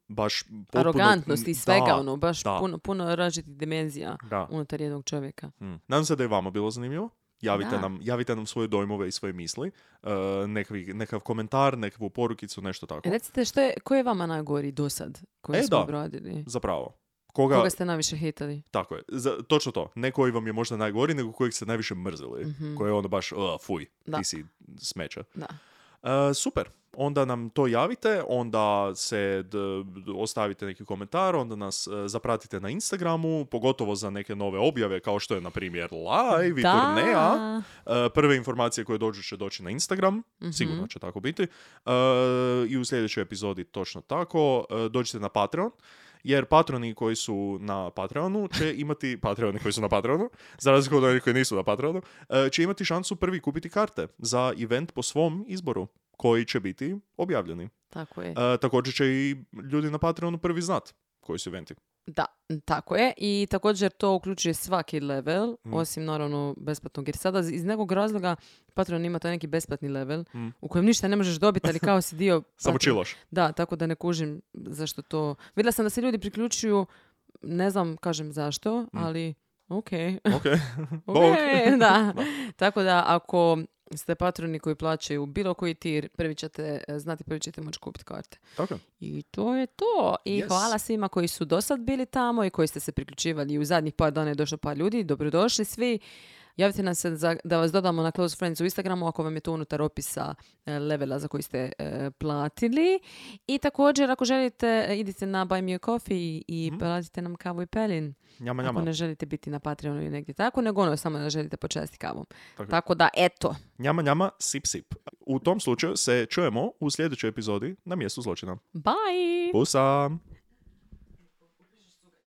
Baš potpuno... Arogantnosti i svega, Da, ono, baš da. puno, puno različitih dimenzija Da. unutar jednog čovjeka. Hmm. Nadam se da je vama bilo zanimljivo. Javite, Da. nam, javite nam svoje dojmove i svoje misli. Uh, nekakvi- nekav komentar, nekakvu porukicu, nešto tako. E, recite, što je, ko je vama najgori do sad koji E, smo da. obradili? Zapravo. Koga, Koga ste najviše hitali? Tako je. Za, točno to. Ne koji vam je možda najgori, nego kojeg ste najviše mrzili. Mhm. Koji je ono baš, uh, fuj, Da. ti si smeće. Da. Uh, super. Onda nam to javite, onda se d- d- ostavite neki komentar, onda nas e, zapratite na Instagramu, pogotovo za neke nove objave, kao što je, na primjer, live i turneja. E, Prve informacije koje dođu će doći na Instagram, sigurno će tako biti. E, I u sljedećoj epizodi točno tako. E, Dođite na Patreon, jer patroni koji su na Patreonu će imati, patroni koji su na Patreonu, za razliku od onih koji nisu na Patreonu, e, će imati šansu prvi kupiti karte za event po svom izboru, koji će biti objavljeni. Tako je. E, također će i ljudi na Patreonu prvi znat koji su eventi. Da, tako je. I također to uključuje svaki level, Mm. osim naravno besplatnog. Jer sada iz nekog razloga Patreon ima taj neki besplatni level Mm. u kojem ništa ne možeš dobiti, ali kao si dio... Samo čiloš. Da, tako da ne kužim zašto to... Vidjela sam da se ljudi priključuju, ne znam, kažem zašto, Mm. ali ok. Ok. ok, Bog. da. Tako da ako ste patroni koji plaćaju bilo koji tir, prvi ćete e, znati, prvi ćete moći kupiti karte. Tako. I to je to. I Yes. hvala svima koji su do sad bili tamo i koji ste se priključivali. I u zadnjih par dana je došlo par ljudi. Dobrodošli svi. Javite nam se za, da vas dodamo na Close Friends u Instagramu ako vam je to unutar opisa e, levela za koji ste e, platili. I također ako želite e, idite na Buy Me a Coffee i platite nam kavu i pelin. Njama, Ako njama. ne želite biti na Patreonu ili negdje tako, nego ono samo da želite počasti kavom. Tako. Tako da, eto. Njama, njama, sip, sip. U tom slučaju se čujemo u sljedećoj epizodi na mjestu zločina. Bye! Pusa!